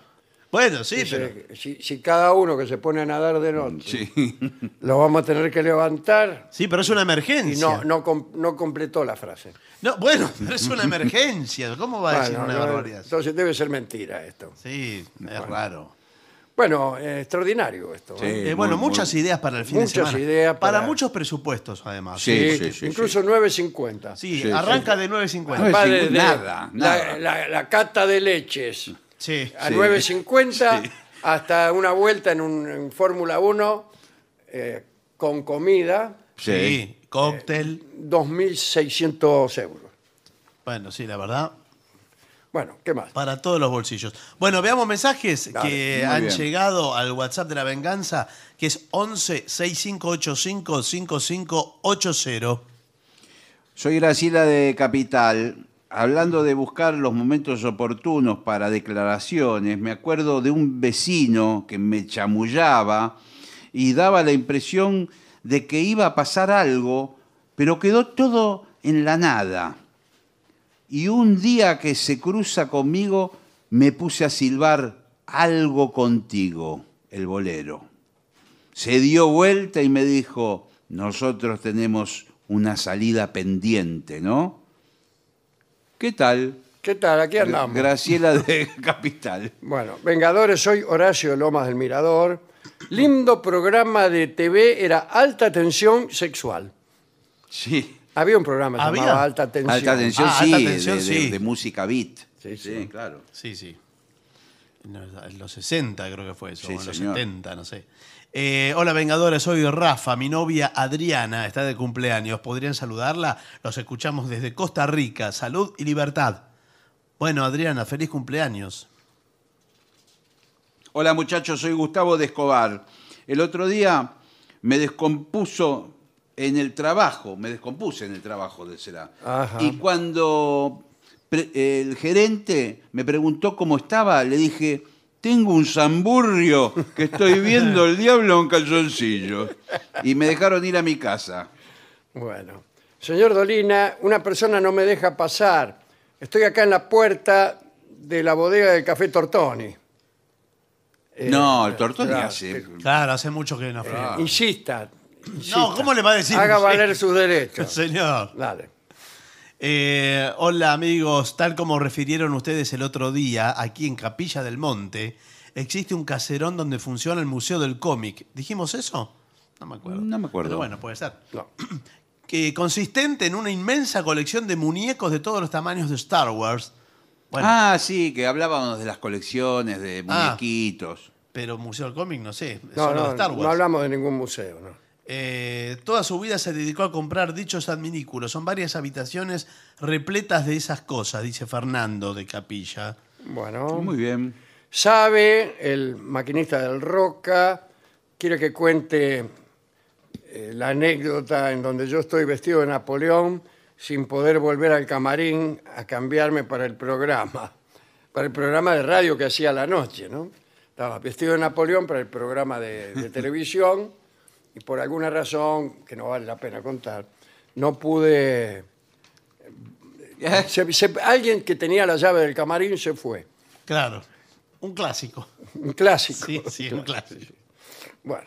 Bueno, sí, Dice, pero. si, si cada uno que se pone a nadar de noche Sí. [laughs] lo vamos a tener que levantar Sí, pero es una y emergencia. no, no, com- no completó la frase. No, bueno, [laughs] pero es una emergencia. ¿Cómo va a decir Bueno, una no, barbaridad? Entonces debe ser mentira esto. Sí, es raro. Bueno, eh, extraordinario esto. Sí. ¿eh? Eh, bueno, muy- muchas ideas para el fin Muchas de semana. ideas para- muchos presupuestos, además. Sí, sí, sí, Incluso 9.50. Sí, Sí, arranca de 9.50. No, Va es desde nada, nada. La, la- la cata de leches Sí. a Sí. 9.50 hasta una vuelta en un en Fórmula 1 eh, con comida, Sí. Sí, cóctel. 2.600 euros. Bueno, sí, la verdad, Bueno, ¿qué más? para todos los bolsillos. Bueno, veamos mensajes Dale, que han bien. llegado al WhatsApp de la venganza, que es 11 6585 5580. Soy Graciela de Capital. Hablando de buscar los momentos oportunos para declaraciones, me acuerdo de un vecino que me chamullaba y daba la impresión de que iba a pasar algo, pero quedó todo en la nada. y un día que se cruza conmigo me puse a silbar algo contigo, el bolero. Se dio vuelta y me dijo, nosotros tenemos una salida pendiente, ¿no? ¿Qué tal? ¿Qué tal? Aquí andamos. Graciela de [laughs] Capital. Bueno, Vengadores, soy Horacio Lomas del Mirador. Lindo programa de TV, era alta tensión sexual. Sí. Había un programa que se ¿Había? llamaba Alta Tensión. Alta tensión, Ah, sí, alta tensión, de, sí. de música beat. Sí, sí. claro. Sí, sí. En los- en los 60 creo que fue eso, Sí, o en los señor. 70, no sé. Eh, hola Vengadores, soy Rafa, mi novia Adriana está de cumpleaños. ¿Podrían saludarla? Los escuchamos desde Costa Rica. Salud y libertad. Bueno, Adriana, feliz cumpleaños. Hola muchachos, soy Gustavo de Escobar. El otro día me descompuso en el trabajo, me descompuse en el trabajo de será. Y cuando el gerente me preguntó cómo estaba, le dije, tengo un zamburrio que estoy viendo el diablo en calzoncillos. Y me dejaron ir a mi casa. Bueno. Señor Dolina, una persona no me deja pasar. Estoy acá en la puerta de la bodega del Café Tortoni. Eh, no, el tortón claro, hace... Claro, hace mucho que no. eh, insista, insista. No, ¿cómo le va a decir? Haga valer [laughs] sus derechos. Señor. Dale. Eh, hola amigos, tal como refirieron ustedes el otro día, aquí en Capilla del Monte, existe un caserón donde funciona el Museo del Cómic. ¿Dijimos eso? No me acuerdo. No me acuerdo. Pero bueno, puede ser. No. [clears throat] Que consistente en una inmensa colección de muñecos de todos los tamaños de Star Wars. Bueno, Ah, sí, que hablábamos de las colecciones de Ah. muñequitos. pero Museo del Cómic, no sé, No, solo no, de Star Wars. no hablamos de ningún museo. ¿no? Eh, toda su vida se dedicó a comprar dichos adminículos. Son varias habitaciones repletas de esas cosas, dice Fernando de Capilla. Bueno. Muy bien. Sabe, el maquinista del Roca, quiere que cuente eh, la anécdota en donde yo estoy vestido de Napoleón sin poder volver al camarín a cambiarme para el programa, para el programa de radio que hacía a la noche, ¿no? Estaba vestido de Napoleón para el programa de, de [laughs] televisión y por alguna razón, que no vale la pena contar, no pude... se- se- alguien que tenía la llave del camarín se fue. Claro, un clásico. Un clásico. Sí, sí, un clásico. Bueno.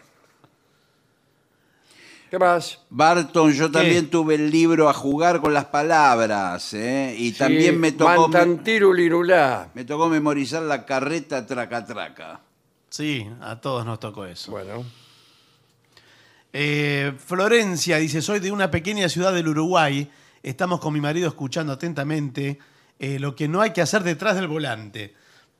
¿Qué más? Barton, yo también tuve el libro a jugar con las palabras, ¿eh? Y también me tocó, me, Mantantirulirulá. me tocó memorizar la carreta traca traca. Sí, a todos nos tocó eso. Bueno. Eh, Florencia dice, soy de una pequeña ciudad del Uruguay. Estamos con mi marido escuchando atentamente eh, lo que no hay que hacer detrás del volante.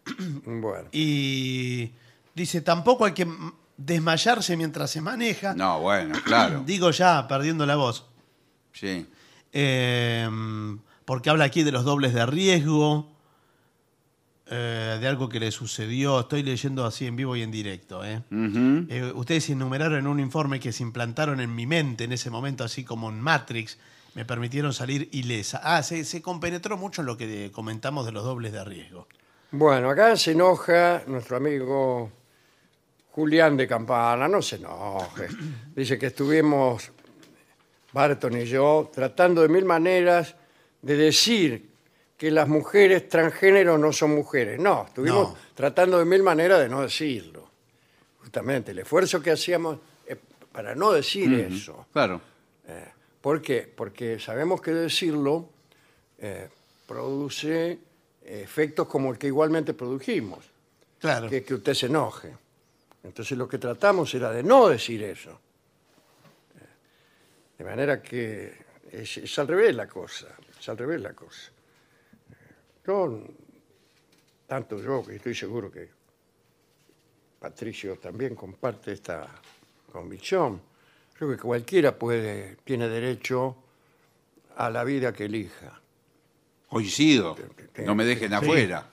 [clears throat] Bueno. Y dice, tampoco hay que desmayarse mientras se maneja. No, bueno, claro. [clears throat] Digo ya, perdiendo la voz. Sí. Eh, porque habla aquí de los dobles de riesgo, eh, de algo que le sucedió. Estoy leyendo así en vivo y en directo. ¿eh? Eh, ustedes enumeraron en un informe que se implantaron en mi mente en ese momento, así como en Matrix, me permitieron salir ilesa. Ah, se, se compenetró mucho en lo que comentamos de los dobles de riesgo. Bueno, acá se enoja nuestro amigo Julián de Campana. No se enoje. Dice que estuvimos, Barton y yo, tratando de mil maneras de decir que las mujeres transgénero no son mujeres. No, estuvimos No. tratando de mil maneras de no decirlo. Justamente, el esfuerzo que hacíamos para no decir eso. Claro. ¿Por qué? Porque sabemos que decirlo eh, produce efectos como el que igualmente produjimos, Claro. que, que usted se enoje. Entonces lo que tratamos era de no decir eso. Eh, De manera que es, es al revés la cosa, es al revés la cosa. Yo, tanto yo, que estoy seguro que Patricio también comparte esta convicción, creo que cualquiera puede, tiene derecho a la vida que elija. Coincido. No me dejen afuera.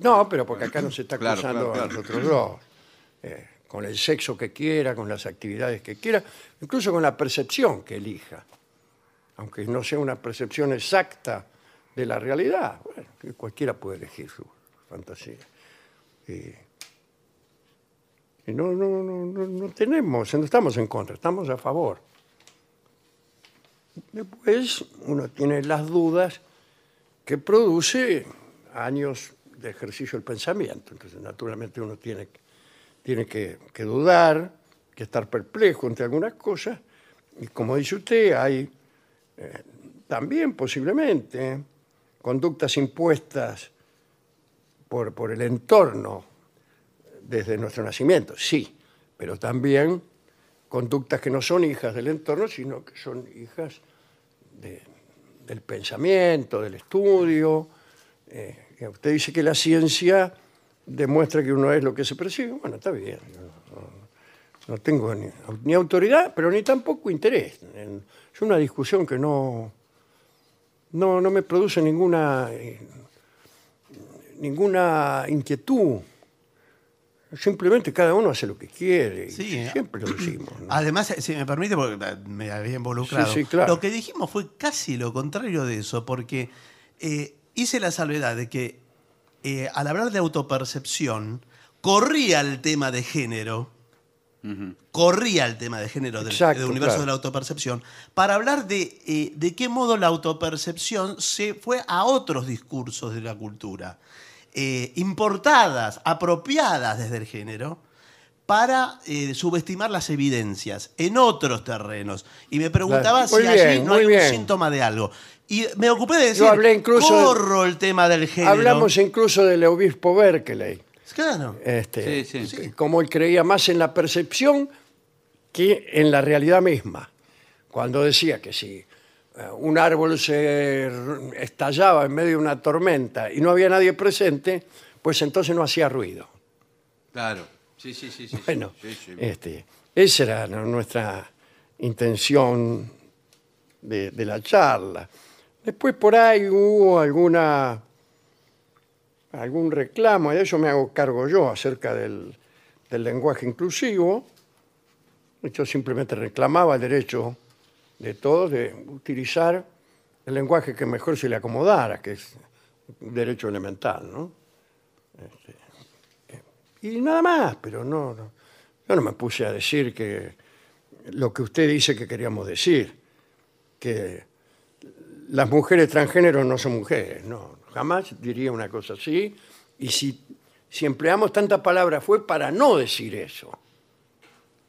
No, pero porque acá no se está [clears throat] Claro, acusando claro, a nosotros dos. Eh, con el sexo que quiera, con las actividades que quiera, incluso con la percepción que elija. Aunque no sea una percepción exacta de la realidad, bueno, que cualquiera puede elegir su fantasía. Y, no, no, no, no, tenemos, no estamos en contra, estamos a favor. Después uno tiene las dudas que produce años de ejercicio del pensamiento. Entonces, naturalmente, uno tiene, tiene que, dudar, que estar perplejo entre algunas cosas. Y como dice usted, hay eh, también posiblemente conductas impuestas por, por el entorno desde nuestro nacimiento, sí, pero también conductas que no son hijas del entorno, sino que son hijas de- del pensamiento, del estudio. Eh, usted dice que la ciencia demuestra que uno es lo que se percibe. Bueno, está bien. no, tengo ni, ni autoridad, pero ni tampoco interés. Es una discusión que no, no, no me produce ninguna, eh, ninguna inquietud. Simplemente cada uno hace lo que quiere. y Sí, ¿eh? siempre lo decimos. ¿no? Además, si me permite, porque me había involucrado. Sí, sí, claro. Lo que dijimos fue casi lo contrario de eso, porque eh, hice la salvedad de que eh, al hablar de autopercepción, corría el tema de género, corría el tema de género del, Exacto, del universo claro. de la autopercepción, para hablar de, eh, de qué modo la autopercepción se fue a otros discursos de la cultura, eh, importadas, apropiadas desde el género, para eh, subestimar las evidencias en otros terrenos. Y me preguntaba Muy si bien, allí no hay bien. un síntoma de algo. Y me ocupé de decir, hablé incluso de- corro el tema del género. Hablamos incluso del obispo Berkeley. Claro. Este, Sí, sí. que Como él creía más en la percepción que en la realidad misma. Cuando decía que si eh, un árbol se r- estallaba en medio de una tormenta y no había nadie presente, pues entonces no hacía ruido. Claro. Sí, sí, sí. sí. Bueno, Sí, sí. Este, esa era nuestra intención de, de la charla. Después por ahí hubo alguna algún reclamo, y de eso me hago cargo yo, acerca del, del lenguaje inclusivo. Yo simplemente reclamaba el derecho de todos de utilizar el lenguaje que mejor se le acomodara, que es un derecho elemental, ¿no? Y nada más, pero no, no. Yo no me puse a decir que lo que usted dice que queríamos decir, que las mujeres transgénero no son mujeres, no, jamás diría una cosa así. Y si, si empleamos tanta palabra fue para no decir eso,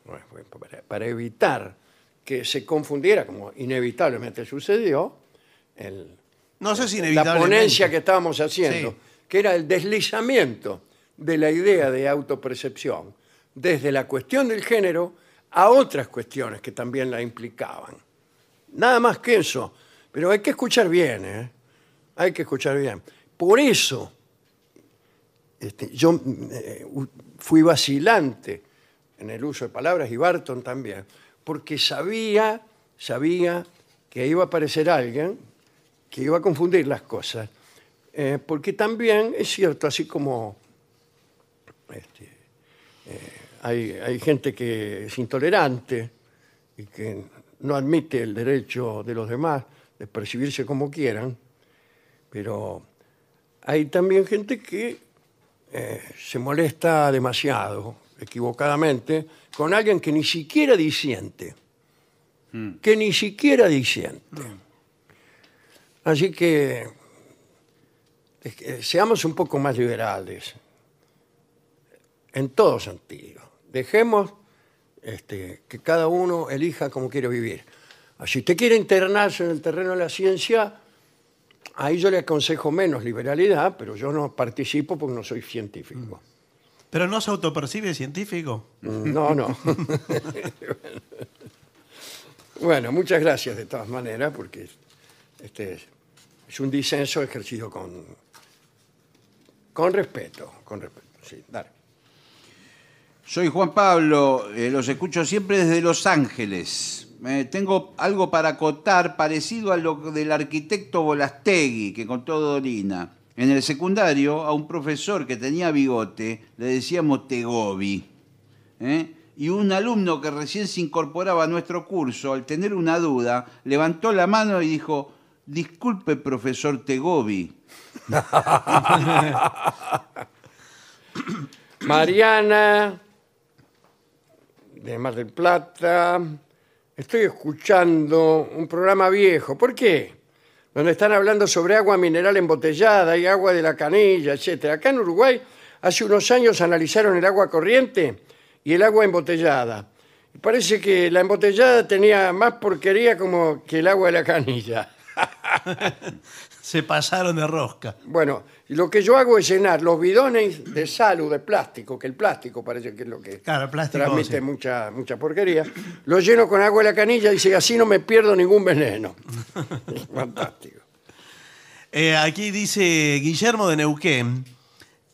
Bueno, fue para, para evitar que se confundiera, como inevitablemente sucedió, el, No sé si la ponencia que estábamos haciendo, Sí. que era el deslizamiento de la idea de autopercepción desde la cuestión del género a otras cuestiones que también la implicaban. Nada más que eso. Pero hay que escuchar bien, ¿eh? Hay que escuchar bien. Por eso este, yo eh, fui vacilante en el uso de palabras y Barton también, porque sabía, sabía que iba a aparecer alguien que iba a confundir las cosas. Eh, porque también es cierto, así como este, eh, hay, hay gente que es intolerante y que no admite el derecho de los demás de percibirse como quieran, pero hay también gente que eh, se molesta demasiado, equivocadamente, con alguien que ni siquiera disiente, que ni siquiera disiente. Así que seamos un poco más liberales, en todo sentido. Dejemos este, que cada uno elija cómo quiere vivir. Si usted quiere internarse en el terreno de la ciencia, ahí yo le aconsejo menos liberalidad, pero yo no participo porque no soy científico. ¿Pero no se autopercibe científico? No, no. [laughs] bueno, muchas gracias de todas maneras, porque este es, es un disenso ejercido con, con respeto, con respeto. Sí, dale. Soy Juan Pablo, eh, los escucho siempre desde Los Ángeles. Tengo algo para acotar parecido a lo del arquitecto Bolastegui que contó Dolina. En el secundario, a un profesor que tenía bigote le decíamos Tegobi. ¿eh? Y un alumno que recién se incorporaba a nuestro curso, al tener una duda, levantó la mano y dijo, disculpe profesor Tegobi. [laughs] Mariana, de Mar del Plata. Estoy escuchando un programa viejo. ¿Por qué? donde están hablando sobre agua mineral embotellada y agua de la canilla, etc. Acá en Uruguay, hace unos años analizaron el agua corriente y el agua embotellada. Y Parece que la embotellada tenía más porquería como que el agua de la canilla. [laughs] Se pasaron de rosca. Bueno, lo que yo hago es llenar los bidones de sal o de plástico, que el plástico parece que es lo que Claro, plástico, transmite sí. mucha, mucha porquería. Lo lleno con agua de la canilla y dice, así no me pierdo ningún veneno. [laughs] Fantástico. Eh, aquí dice Guillermo de Neuquén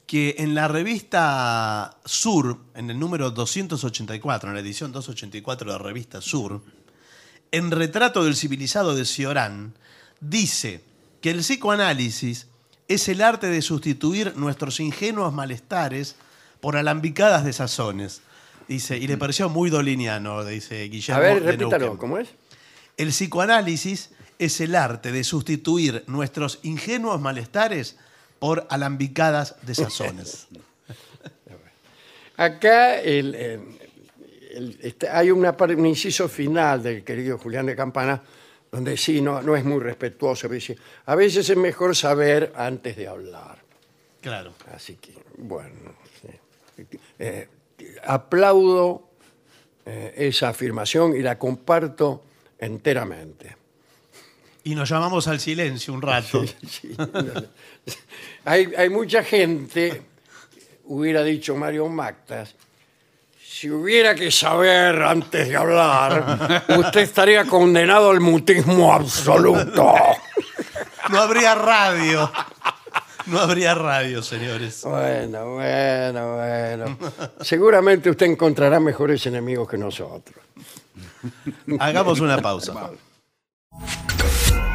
que en la revista Sur, en el número 284, en la edición 284 de la revista Sur, en Retrato del Civilizado de Ciorán, dice que el psicoanálisis es el arte de sustituir nuestros ingenuos malestares por alambicadas de sazones. Dice, y le pareció muy doliniano, dice Guillermo A ver, repítalo. ¿cómo es? El psicoanálisis es el arte de sustituir nuestros ingenuos malestares por alambicadas de sazones. [laughs] Acá el, el- este, hay una, un inciso final del querido Julián de Campana, donde sí, no, no es muy respetuoso. pero dice, a veces es mejor saber antes de hablar. Claro. Así que, bueno, sí. Eh, aplaudo eh, esa afirmación y la comparto enteramente. Y nos llamamos al silencio un rato. Sí. hay, hay mucha gente, hubiera dicho Mario Mactas, si hubiera que saber antes de hablar, [laughs] usted estaría condenado al mutismo absoluto. No habría radio. No habría radio, señores. Bueno, bueno, bueno. Seguramente usted encontrará mejores enemigos que nosotros. Hagamos una pausa.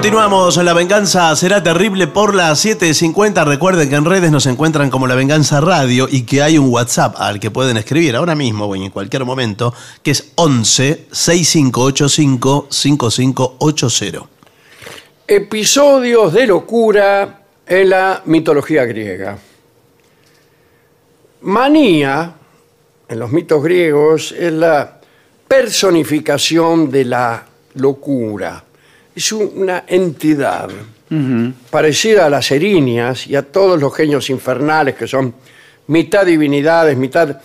Continuamos, La Venganza será terrible por las 7.50. Recuerden que en redes nos encuentran como La Venganza Radio y que hay un WhatsApp al que pueden escribir ahora mismo o en cualquier momento, que es 11 6585 5580. Episodios de locura en la mitología griega. Manía, en los mitos griegos, es la personificación de la locura. Es un- una entidad parecida a las erinias y a todos los genios infernales que son mitad divinidades, mitad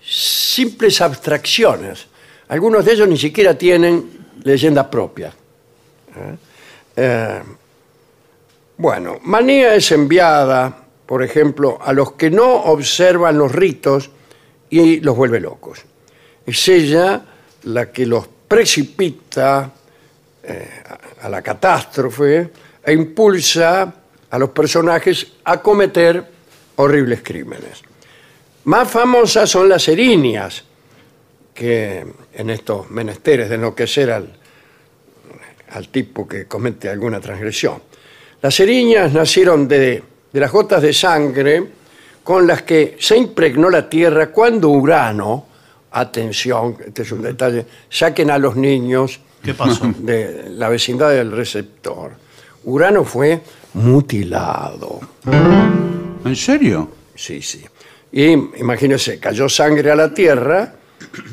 simples abstracciones. Algunos de ellos ni siquiera tienen leyenda propia. Eh, bueno, manía es enviada, por ejemplo, a los que no observan los ritos y los vuelve locos. Es ella la que los precipita eh, a- la catástrofe e impulsa a los personajes a cometer horribles crímenes. Más famosas son las erinias, que en estos menesteres de enloquecer al, al tipo que comete alguna transgresión. Las eriñas nacieron de, de las gotas de sangre con las que se impregnó la tierra cuando Urano, atención, este es un detalle, saquen a los niños ¿Qué pasó? [laughs] de la vecindad del receptor. Urano fue mutilado. ¿En serio? Sí, sí. Y imagínense, cayó sangre a la Tierra,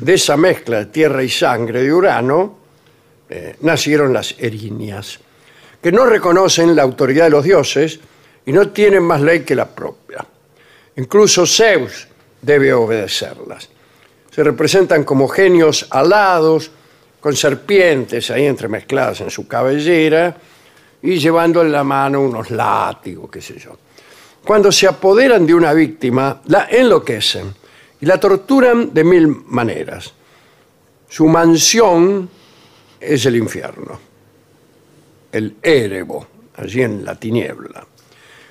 de esa mezcla de tierra y sangre de Urano, eh, nacieron las erinias, que no reconocen la autoridad de los dioses y no tienen más ley que la propia. Incluso Zeus debe obedecerlas. Se representan como genios alados, con serpientes ahí entremezcladas en su cabellera y llevando en la mano unos látigos, qué sé yo. Cuando se apoderan de una víctima, la enloquecen y la torturan de mil maneras. Su mansión es el infierno, el érebo, allí en la tiniebla.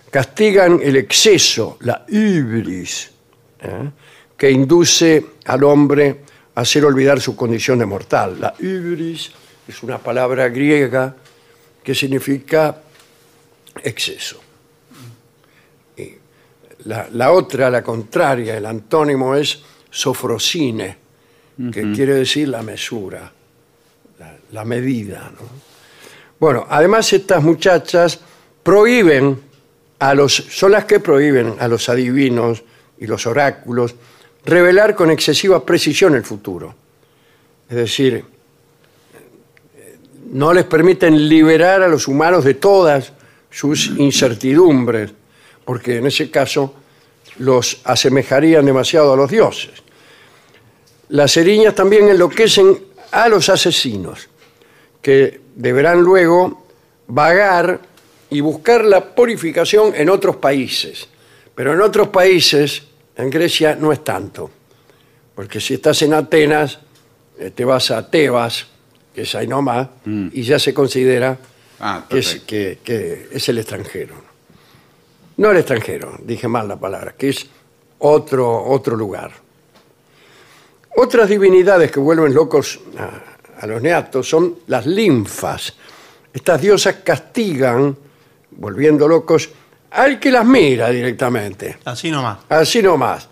Castigan el exceso, la ibris, ¿eh? que induce al hombre hacer olvidar su condición de mortal. La hybris es una palabra griega que significa exceso. Y la, la otra, la contraria, el antónimo es sofrosine, que quiere decir la mesura, la, la medida. ¿no? Bueno, además estas muchachas prohíben a los, son las que prohíben a los adivinos y los oráculos revelar con excesiva precisión el futuro. Es decir, no les permiten liberar a los humanos de todas sus incertidumbres, porque en ese caso los asemejarían demasiado a los dioses. Las eriñas también enloquecen a los asesinos, que deberán luego vagar y buscar la purificación en otros países. Pero en otros países, en Grecia, no es tanto. Porque si estás en Atenas, eh, te vas a Tebas, que es ahí nomás, y ya se considera Ah, que, es, perfecto. que- que es el extranjero. No el extranjero, dije mal la palabra, que es otro, otro lugar. Otras divinidades que vuelven locos a, a los neatos son las linfas. Estas diosas castigan, volviendo locos, al que las mira directamente. Así nomás. Así nomás.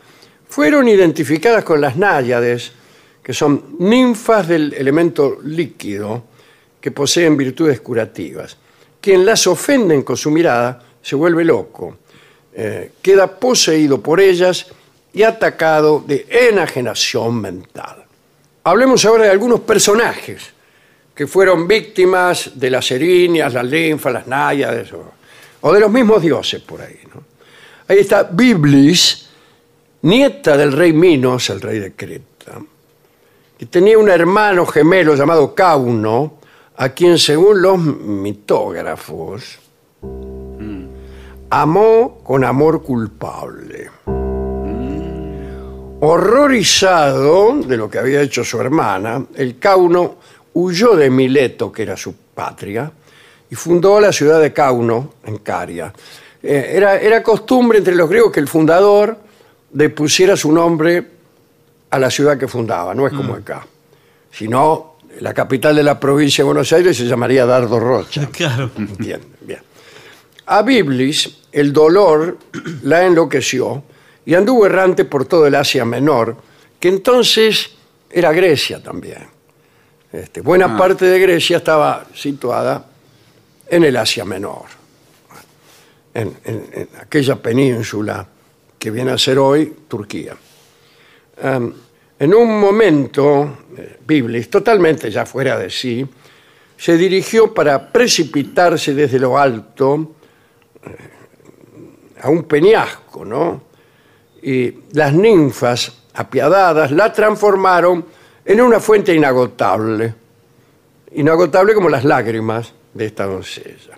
Fueron identificadas con las náyades, que son ninfas del elemento líquido que poseen virtudes curativas. Quien las ofenden con su mirada se vuelve loco, eh, queda poseído por ellas y atacado de enajenación mental. Hablemos ahora de algunos personajes que fueron víctimas de las erinias, las linfas, las náyades o, o de los mismos dioses por ahí. ¿no? Ahí está Biblis, nieta del rey Minos, el rey de Creta, que tenía un hermano gemelo llamado Cauno, a quien según los mitógrafos amó con amor culpable. Horrorizado de lo que había hecho su hermana, el Cauno huyó de Mileto, que era su patria, y fundó la ciudad de Cauno, en Caria. Eh, era, era costumbre entre los griegos que el fundador le pusiera su nombre a la ciudad que fundaba, no es como acá. Si no, la capital de la provincia de Buenos Aires se llamaría Dardo Rocha. [laughs] Claro. Bien, bien. A Biblis el dolor la enloqueció y anduvo errante por todo el Asia Menor, que entonces era Grecia también. Este, buena parte de Grecia estaba situada en el Asia Menor, en, aquella península que viene a ser hoy Turquía. En un momento, eh, Biblis, totalmente ya fuera de sí, se dirigió para precipitarse desde lo alto eh, a un peñasco, ¿no? Y las ninfas, apiadadas, la transformaron en una fuente inagotable, inagotable como las lágrimas de esta doncella.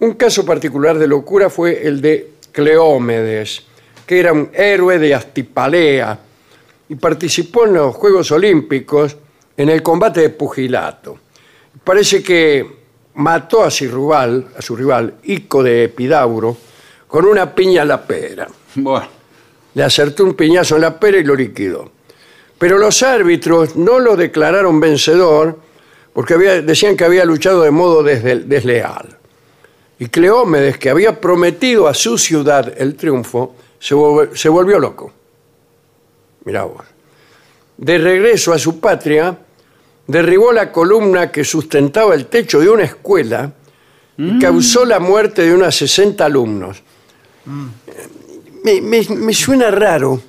Un caso particular de locura fue el de Cleómedes, que era un héroe de Astipalea y participó en los Juegos Olímpicos en el combate de pugilato. Parece que mató a su rival, a su rival Ico de Epidauro, con una piña a la pera. Bueno, Le acertó un piñazo en la pera y lo liquidó. Pero los árbitros no lo declararon vencedor porque había- decían que había luchado de modo desleal. Y Cleómedes, que había prometido a su ciudad el triunfo, se, vol- se volvió loco. Mirá vos. De regreso a su patria, derribó la columna que sustentaba el techo de una escuela y causó la muerte de unos 60 alumnos. Me, me- me suena raro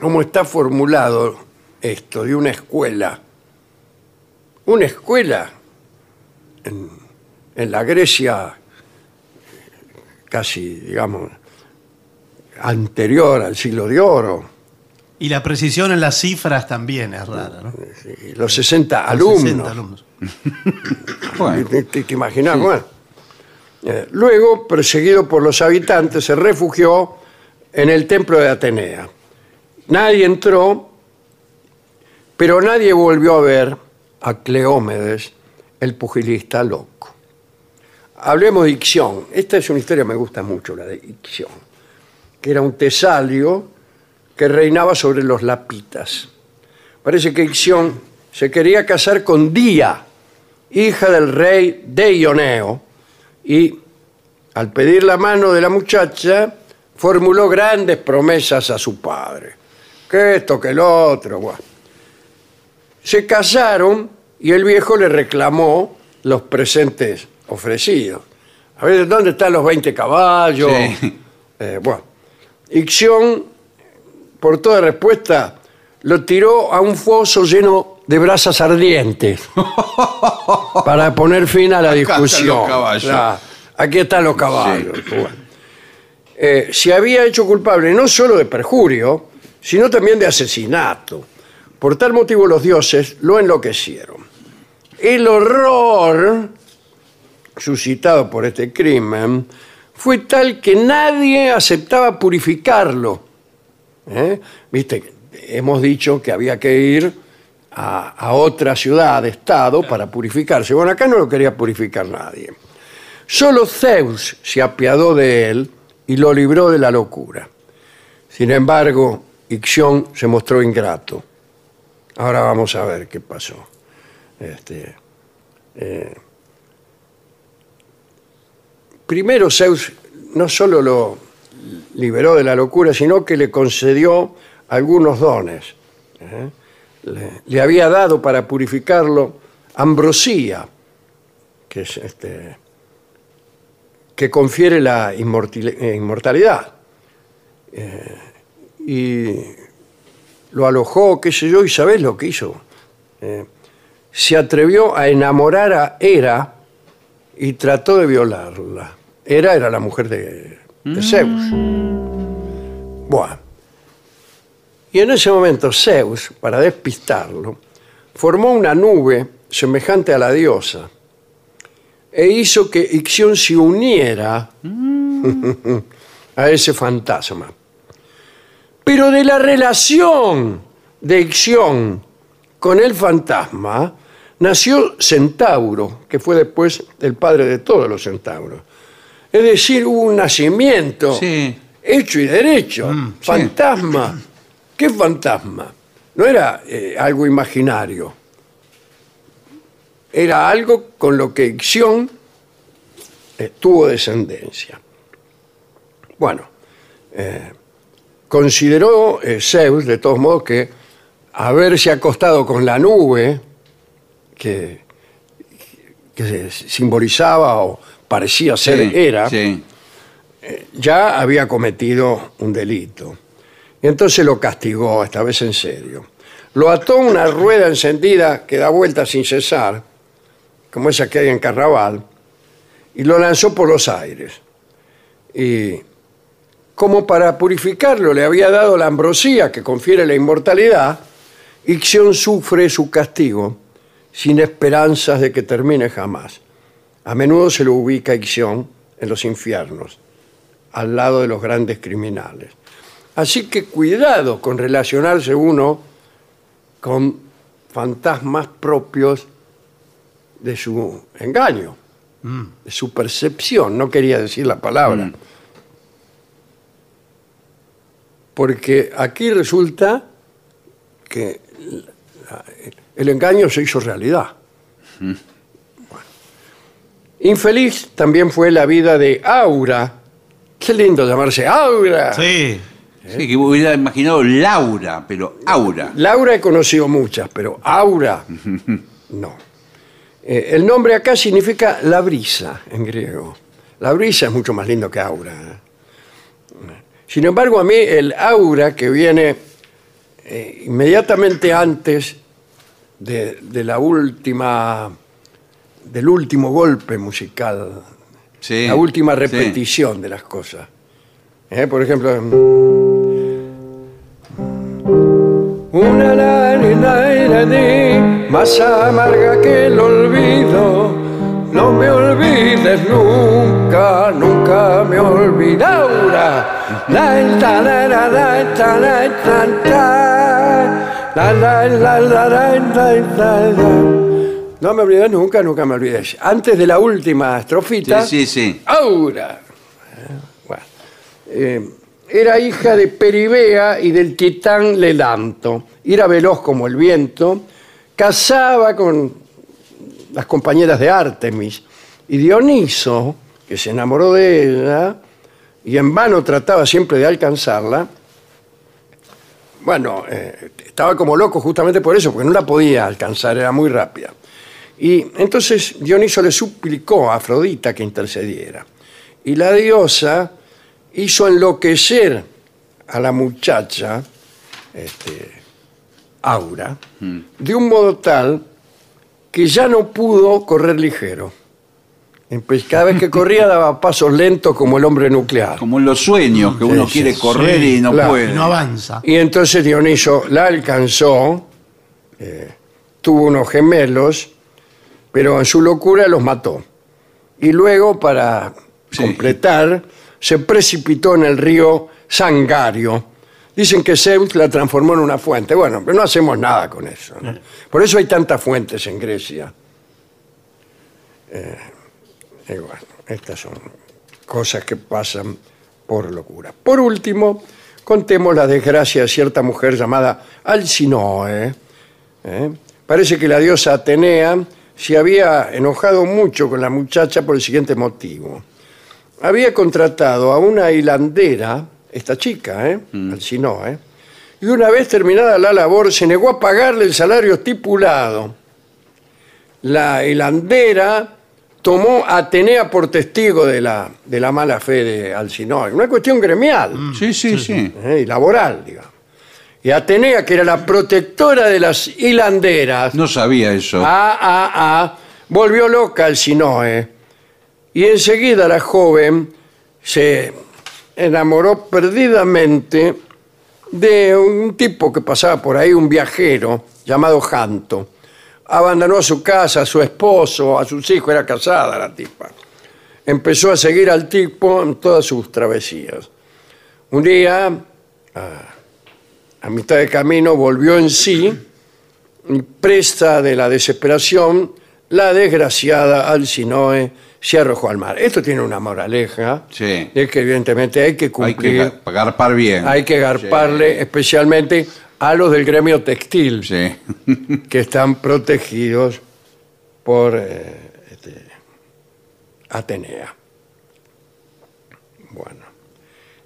cómo está formulado esto de una escuela. Una escuela en, en la Grecia casi, digamos, anterior al siglo de oro. Y la precisión en las cifras también es rara, ¿no? Los 60 alumnos. 60 alumnos. [laughs] bueno. ¿Te, te- te imaginas? Bueno. Eh, luego, perseguido por los habitantes, se refugió en el templo de Atenea. Nadie entró, pero nadie volvió a ver a Cleómedes, el pugilista loco. Hablemos de Ixión. Esta es una historia que me gusta mucho, la de Ixión, que era un tesalio que reinaba sobre los lapitas. Parece que Ixión se quería casar con Día, hija del rey de Ioneo, y al pedir la mano de la muchacha, formuló grandes promesas a su padre. Que esto, que el otro. buah. Se casaron y el viejo le reclamó los presentes ofrecidos. A ver, ¿dónde están los 20 caballos? Sí. [laughs] Eh, bueno, Ixión, por toda respuesta, lo tiró a un foso lleno de brasas ardientes [laughs] para poner fin a la Acá están discusión. los aquí están los caballos. Bueno. Eh, se había hecho culpable no solo de perjurio, sino también de asesinato. Por tal motivo los dioses lo enloquecieron. El horror suscitado por este crimen fue tal que nadie aceptaba purificarlo. ¿Eh? Viste, hemos dicho que había que ir a, otra ciudad, estado, para purificarse. Bueno, acá no lo quería purificar nadie. Solo Zeus se apiadó de él y lo libró de la locura. Sin embargo, Ixión se mostró ingrato. Ahora vamos a ver qué pasó. Este, eh, primero Zeus no solo lo liberó de la locura, sino que le concedió algunos dones. ¿eh? Le, había dado para purificarlo ambrosía, que es este, confiere la eh, inmortalidad. Y lo alojó, qué sé yo, y ¿sabés lo que hizo? Eh, se atrevió a enamorar a Hera y trató de violarla. Hera era la mujer de, de Zeus. Bueno. Y en ese momento Zeus, para despistarlo, formó una nube semejante a la diosa e hizo que Ixión se uniera [laughs] a ese fantasma. Pero de la relación de Ixión con el fantasma nació Centauro, que fue después el padre de todos los centauros. Es decir, hubo un nacimiento Sí. hecho y derecho. sí. fantasma. ¿Qué fantasma? No era eh, algo imaginario. Era algo con lo que Ixión eh, tuvo descendencia. Bueno, eh, consideró eh, Zeus, de todos modos, que haberse acostado con la nube que, que simbolizaba o parecía ser Sí, era, Sí. ya había cometido un delito. Y entonces lo castigó, esta vez en serio. Lo ató a una rueda encendida que da vueltas sin cesar, como esa que hay en Carnaval, y lo lanzó por los aires. Y como para purificarlo le había dado la ambrosía que confiere la inmortalidad, Ixión sufre su castigo sin esperanzas de que termine jamás. A menudo se lo ubica Ixión en los infiernos, al lado de los grandes criminales. Así que cuidado con relacionarse uno con fantasmas propios de su engaño, de su percepción, no quería decir la palabra. Porque aquí resulta que el engaño se hizo realidad. Bueno. Infeliz también fue la vida de Aura. Qué lindo llamarse Aura. Sí. Sí, que hubiera imaginado Laura, pero Aura. Laura he conocido muchas, pero Aura [laughs] no. Eh, el nombre acá significa la brisa en griego. La brisa es mucho más lindo que Aura. Sin embargo, a mí el Aura que viene eh, inmediatamente antes de, de la última, del último golpe musical, Sí. la última Sí. repetición de las cosas. Eh, Por ejemplo, una lágrima de más amarga que el olvido. No me olvides nunca, nunca me olvides. Aura. La, ta, la, la, la, ta, la, ta, ta. La, la, la, la, la, la, la, la. No me olvides nunca, nunca me olvides. Antes de la última estrofita. Sí, sí, sí. Aura. Eh, Bueno, eh, era hija de Peribea y del titán Lelanto. Era veloz como el viento, casaba con las compañeras de Artemis. Y Dioniso, que se enamoró de ella y en vano trataba siempre de alcanzarla, bueno, eh, estaba como loco justamente por eso, porque no la podía alcanzar, era muy rápida. Y entonces Dioniso le suplicó a Afrodita que intercediera. Y la diosa hizo enloquecer a la muchacha, este, Aura, de un modo tal que ya no pudo correr ligero. Empe- Cada vez que corría daba pasos lentos como el hombre nuclear. Como en los sueños, que uno Sí, quiere sí, correr sí, y no claro. puede. Y no avanza. Y entonces Dioniso la alcanzó, eh, tuvo unos gemelos, pero en su locura los mató. Y luego, para Sí. completar, se precipitó en el río Sangario. Dicen que Zeus la transformó en una fuente. Bueno, pero no hacemos nada con eso. ¿no? Por eso hay tantas fuentes en Grecia. Eh, y bueno, estas son cosas que pasan por locura. Por último, contemos la desgracia de cierta mujer llamada Alcinoe. ¿eh? Parece que la diosa Atenea se había enojado mucho con la muchacha por el siguiente motivo. Había contratado a una hilandera, esta chica, ¿eh? Alcinoe, y una vez terminada la labor se negó a pagarle el salario estipulado. La hilandera tomó a Atenea por testigo de la, de la mala fe de Alcinoe. Una cuestión gremial Sí, sí, sí. ¿eh? y laboral, digamos. Y Atenea, que era la protectora de las hilanderas, No sabía eso. ah, ah, ah, volvió loca al Sinoe. Y enseguida la joven se enamoró perdidamente de un tipo que pasaba por ahí, un viajero llamado Janto. Abandonó a su casa, a su esposo, a sus hijos, era casada la tipa. Empezó a seguir al tipo en todas sus travesías. Un día, a, a mitad de camino, volvió en sí y presta de la desesperación, la desgraciada Alcinoe se arrojó al mar. Esto tiene una moraleja, Sí. es que evidentemente hay que Hay que cumplir, ga- garpar bien. hay que garparle especialmente a los del gremio textil, Sí. [laughs] que están protegidos por eh, este, Atenea. Bueno,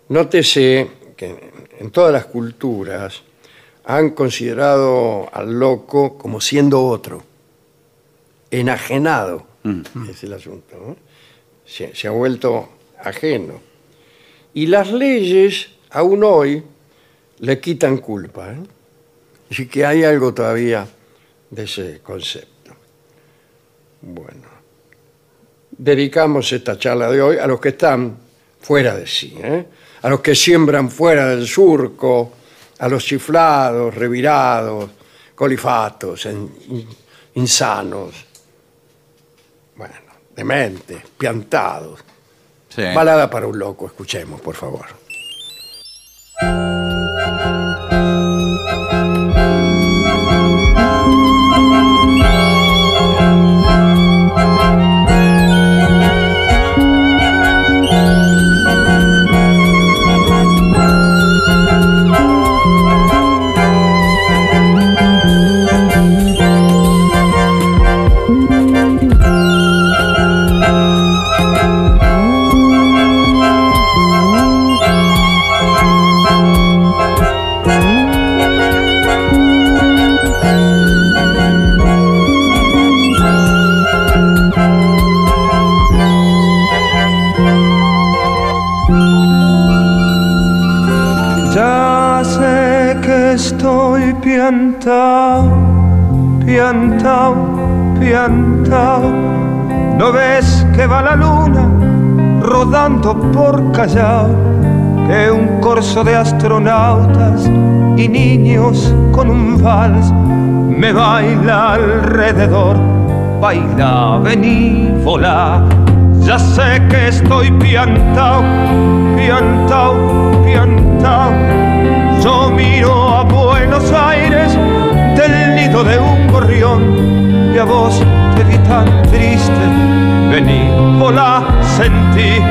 nótese que en todas las culturas han considerado al loco como siendo otro, enajenado, es el asunto, ¿no? se, se ha vuelto ajeno. Y las leyes, aún hoy, le quitan culpa. ¿eh? Así que hay algo todavía de ese concepto. Bueno, dedicamos esta charla de hoy a los que están fuera de sí, ¿eh? a los que siembran fuera del surco, a los chiflados, revirados, colifatos, insanos, bueno, dementes, piantados. sí. Balada para un loco, escuchemos, por favor. Piantao, piantao. ¿No ves que va la luna rodando por Callao? Que un corso de astronautas y niños con un vals me baila alrededor. Baila, vení, volá. Ya sé que estoy piantao, piantao, piantao. Yo miro a Buenos Aires del nido de un gorrión y a vos te vi tan triste. Vení, volá, sentí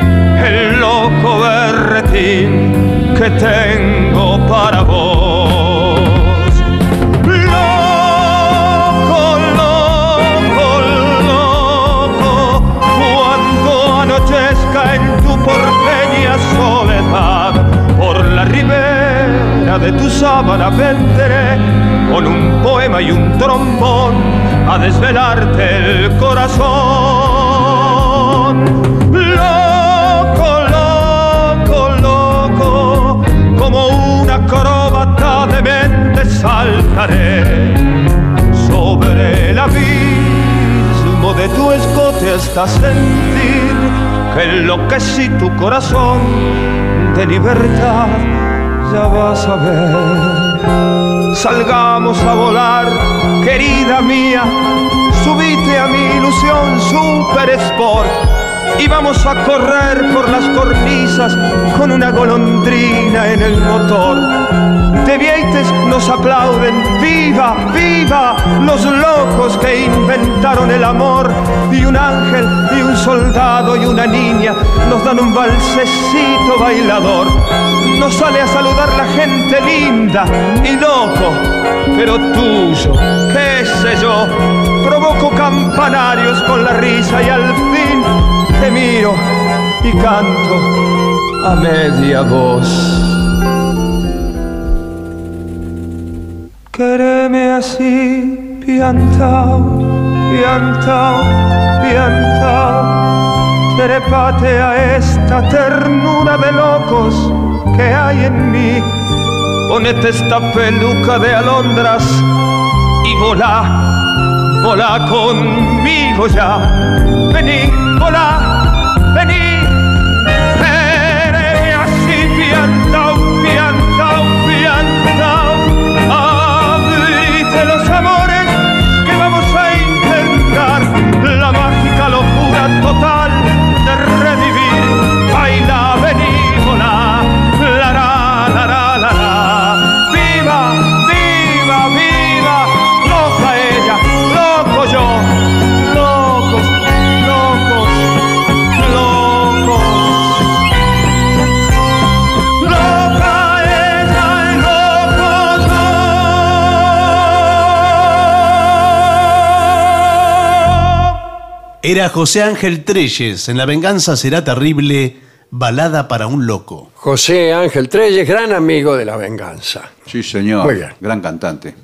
el loco berretín que tengo para vos. Loco, loco, loco, cuando anochezca en tu porteña soledad, por la ribera de tu sábana vendré con un poema y un trombón a desvelarte el corazón. Loco, loco, loco, como una acróbata de mente saltaré sobre el abismo de tu escote hasta sentir que enloquecí tu corazón de libertad. Ya vas a ver. Salgamos a volar, querida mía. Subite a mi ilusión Super Sport y vamos a correr por las cornisas con una golondrina en el motor. De Vieites nos aplauden, viva, viva los locos que inventaron el amor. Y un ángel y un soldado y una niña nos dan un balsecito bailador. Nos sale a saludar la gente linda y loco, pero tuyo, qué sé yo. Provoco campanarios con la risa y al fin te miro y canto a media voz. Quereme así, piantao, piantao, piantao. Trepate a esta ternura de locos que hay en mí. Ponete esta peluca de alondras y volá, volá conmigo ya. Vení, volá, Era José Ángel Treyes en La venganza será terrible, balada para un loco. José Ángel Treyes, gran amigo de la venganza. Sí, señor. Muy bien. Gran cantante.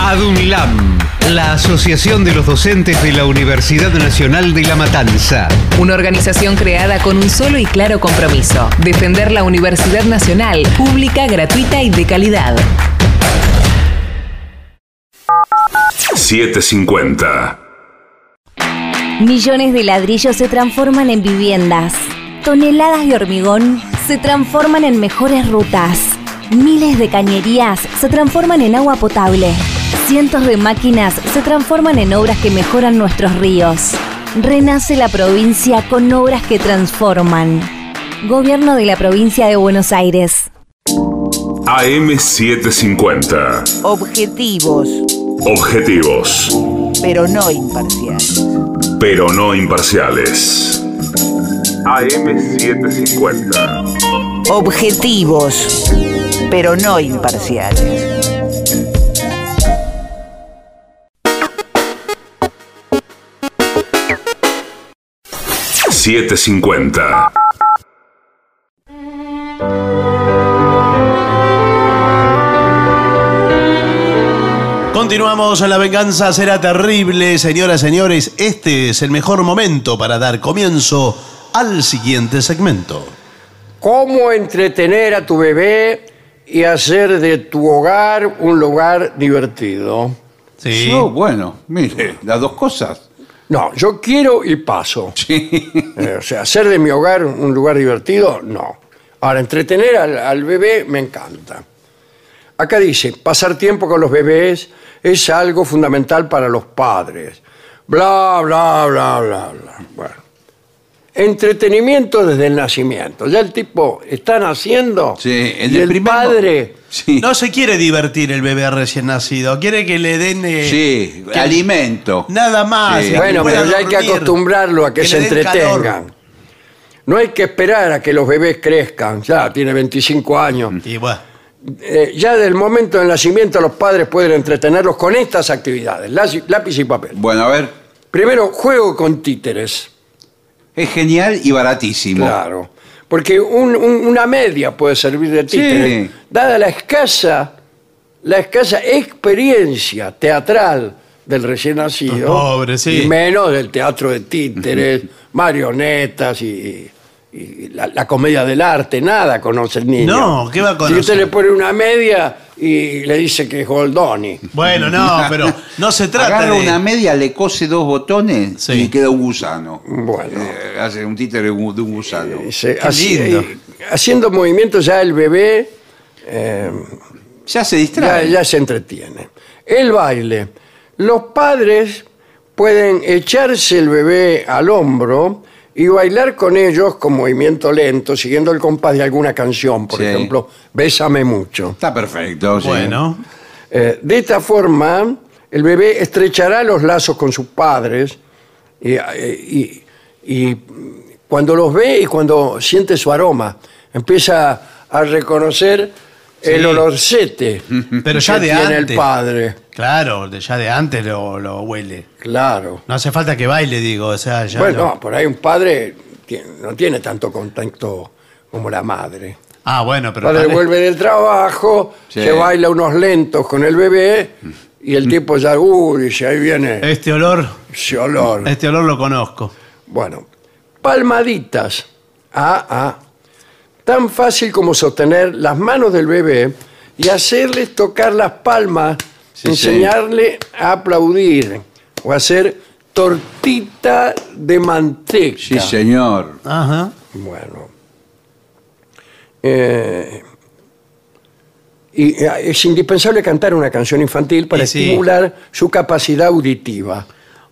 ADUNLAM, la Asociación de los Docentes de la Universidad Nacional de La Matanza. Una organización creada con un solo y claro compromiso, defender la Universidad Nacional, pública, gratuita y de calidad. 750. Millones de ladrillos se transforman en viviendas. Toneladas de hormigón se transforman en mejores rutas. Miles de cañerías se transforman en agua potable. Cientos de máquinas se transforman en obras que mejoran nuestros ríos. Renace la provincia con obras que transforman. Gobierno de la provincia de Buenos Aires. AM750. Objetivos, Objetivos, pero no imparciales. Pero no imparciales. AM750. Objetivos, pero no imparciales. $7.50. Continuamos en La Venganza Será Terrible, señoras y señores. Este es el mejor momento para dar comienzo al siguiente segmento. ¿Cómo entretener a tu bebé y hacer de tu hogar un lugar divertido? Sí. Yo, bueno, mire, las dos cosas. No, yo quiero y paso. Eh, o sea, hacer de mi hogar un lugar divertido, no. Ahora, entretener al, al bebé me encanta. Acá dice, pasar tiempo con los bebés es algo fundamental para los padres. Bla, bla, bla, bla, bla. Bueno. Entretenimiento desde el nacimiento. Ya el tipo está naciendo Sí, en y el el primer mo- padre Sí, No se quiere divertir el bebé recién nacido, quiere que le den eh, sí, que- alimento. nada más. Sí. que Bueno, pueda pero ya hay que dormir, acostumbrarlo a que, se le den calor. entretengan. no hay que esperar a que los bebés crezcan. Ya tiene 25 años. Y bueno, Eh, ya del momento del nacimiento los padres pueden entretenerlos con estas actividades, lápiz lápiz y papel. Bueno, a ver, Primero, juego con títeres. es genial y baratísimo. Claro. Porque un- un- una media puede servir de títere. Sí. Dada la escasa, la escasa experiencia teatral del recién nacido. Pobre, sí. Y menos del teatro de títeres, marionetas y, y la, la comedia del arte. Nada conoce el niño. No, ¿qué va a Si conocer? usted le pone una media y le dice que es Goldoni. bueno, no, [laughs] pero no se trata Agarra de... una media, le cose dos botones Sí. y queda un gusano. Bueno. Eh, hace un títere de un gusano. Se- Qué así- lindo. eh, haciendo movimientos ya el bebé eh, Ya se ya, distrae. ya se entretiene. El baile. Los padres pueden echarse el bebé al hombro y bailar con ellos con movimiento lento, siguiendo el compás de alguna canción, por Sí. ejemplo, Bésame mucho. Está perfecto. sí. Bueno, Eh, de esta forma, el bebé estrechará los lazos con sus padres y, eh, y- y cuando los ve y cuando siente su aroma, empieza a reconocer el olorcete Pero ya que de tiene antes. el padre. claro, de- ya de antes lo, lo huele. Claro. No hace falta que baile, digo, o sea, ya bueno, lo- no, por ahí un padre no tiene tanto contacto como la madre. Ah, bueno, El pero... padre pare- vuelve del trabajo, Sí. se baila unos lentos con el bebé y el tipo ya, uy, dice, ahí viene Este olor, ese olor. este olor lo conozco. Bueno, palmaditas. Ah, ah. Tan fácil como sostener las manos del bebé y hacerles tocar las palmas, Sí, enseñarle a aplaudir o hacer tortita de manteca. Sí, señor. Ajá. Bueno. Eh, y eh, es indispensable cantar una canción infantil para Y sí. estimular su capacidad auditiva.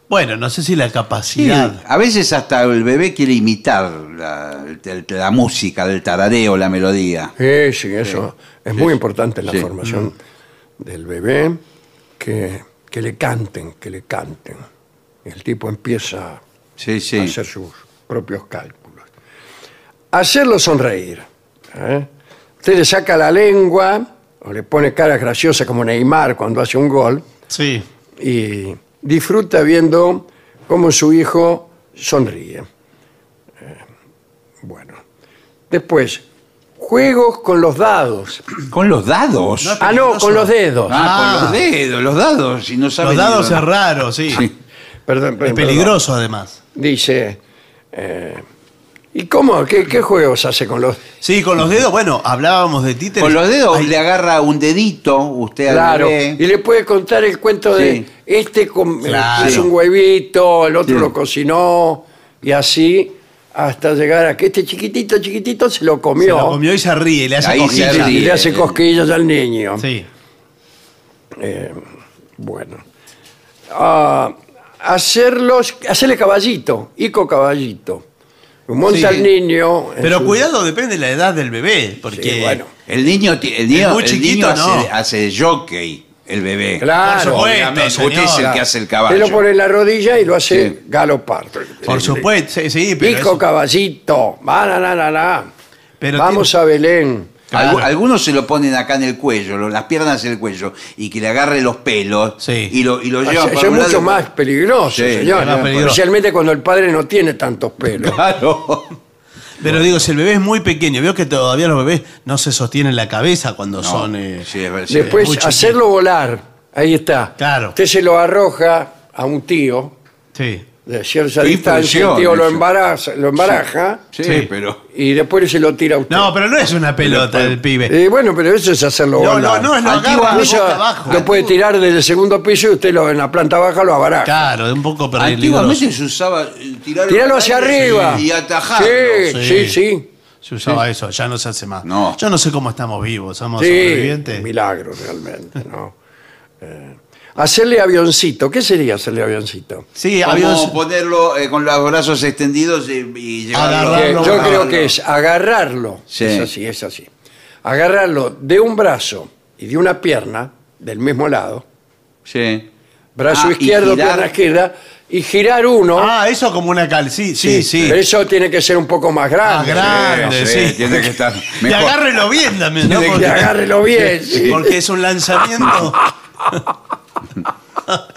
Bueno, no sé si la Sí, capacidad... a veces hasta el bebé quiere imitar la, música, el tarareo, la melodía. Sí, sí, eso es muy importante en la Sí. formación del bebé, que, que le canten, que le canten. El tipo empieza Sí, sí. a hacer sus propios cálculos. Hacerlo sonreír. ¿eh? Usted le saca la lengua o le pone caras graciosas como Neymar cuando hace un gol Sí. y disfruta viendo cómo su hijo sonríe. Eh, bueno. Después, juegos con los dados. Con los dados. Ah, no, con los dedos. Ah, Ah. con los dedos, los dados. Si no Los dados es raro, sí. Sí. Perdón, Es perdón, peligroso, además. perdón. Dice, eh, ¿y cómo? ¿Qué, qué juegos hace con los Sí, con los dedos, bueno, hablábamos de títeres. Con los dedos Hay- le agarra un dedito usted al Claro, bebé. y le puede contar el cuento de Sí. Este com- eh, Claro. hizo un huevito, el otro Sí. lo cocinó, y así hasta llegar a que este chiquitito, chiquitito se lo Se comió, lo comió y se ríe, le hace Ahí se cosquillas. y ríe. le hace cosquillas al niño. Sí. Bueno. Ah, hacerlos, hacerle caballito, ico caballito. Monta Sí. al niño. en Pero su- cuidado, depende de la edad del bebé, porque... Sí, bueno. El niño, ti- el niño, muy el chiquito, niño hace, no. hace de jockey, el bebé. Claro. Por supuesto, Obviamente, usted es el que hace el Se caballo. lo pone en la rodilla y lo hace Sí. galopar. Por supuesto, sí, sí, pero... Hijo eso- caballito, va, na, na, na, na. Pero Vamos a Belén. Algu-. Algunos se lo ponen acá en el cuello, lo- las piernas en el cuello, y que le agarre los pelos Sí. y lo, y lo Eso llevan es para un mucho lado. más peligroso, Sí, señor. es más peligroso. Especialmente cuando el padre no tiene tantos pelos. Claro. Pero digo, si el bebé es muy pequeño, veo que todavía los bebés no se sostienen la cabeza cuando No, son... eh, sí, es. Después hacerlo volar. Ahí está. Claro. Usted se lo arroja a un tío Sí. De cierta distancia, el tío lo eso. embaraza, lo embaraja Sí, Sí. pero. y después se lo tira a usted. No, pero no es una pelota del pibe. Bueno, pero eso es hacerlo No, volar. no, no, es lo Antigua- agarra de Eso boca abajo. lo puede tirar desde el segundo piso y usted lo, en la planta baja lo abaraja. Claro, es un poco peligroso. Antiguamente se usaba eh, tirarlo Tirarlo al hacia aire arriba. y atajarlo. Sí, sí, Sí. sí. Se usaba eso, ya no se hace más. No. Yo no sé cómo estamos vivos, somos Sí, sobrevivientes. milagro realmente, ¿no? Eh, [laughs] hacerle avioncito. ¿Qué sería hacerle avioncito? Sí, Como avión. ponerlo eh, con los brazos extendidos y, y llevarlo. Agarrarlo. Eh, no, yo creo que es agarrarlo. Sí. Es así, es así. Agarrarlo de un brazo y de una pierna del mismo lado, Sí. brazo Ah, y izquierdo, girar. pierna izquierda, y girar uno. Ah, eso como una cal. Sí, sí, sí. Pero eso tiene que ser un poco más grande. Ah, grande, sí. Tiene que estar Y mejor. agárrelo bien también, ¿no? Y Porque, agárrelo bien. sí. porque es un lanzamiento. [laughs] [laughs]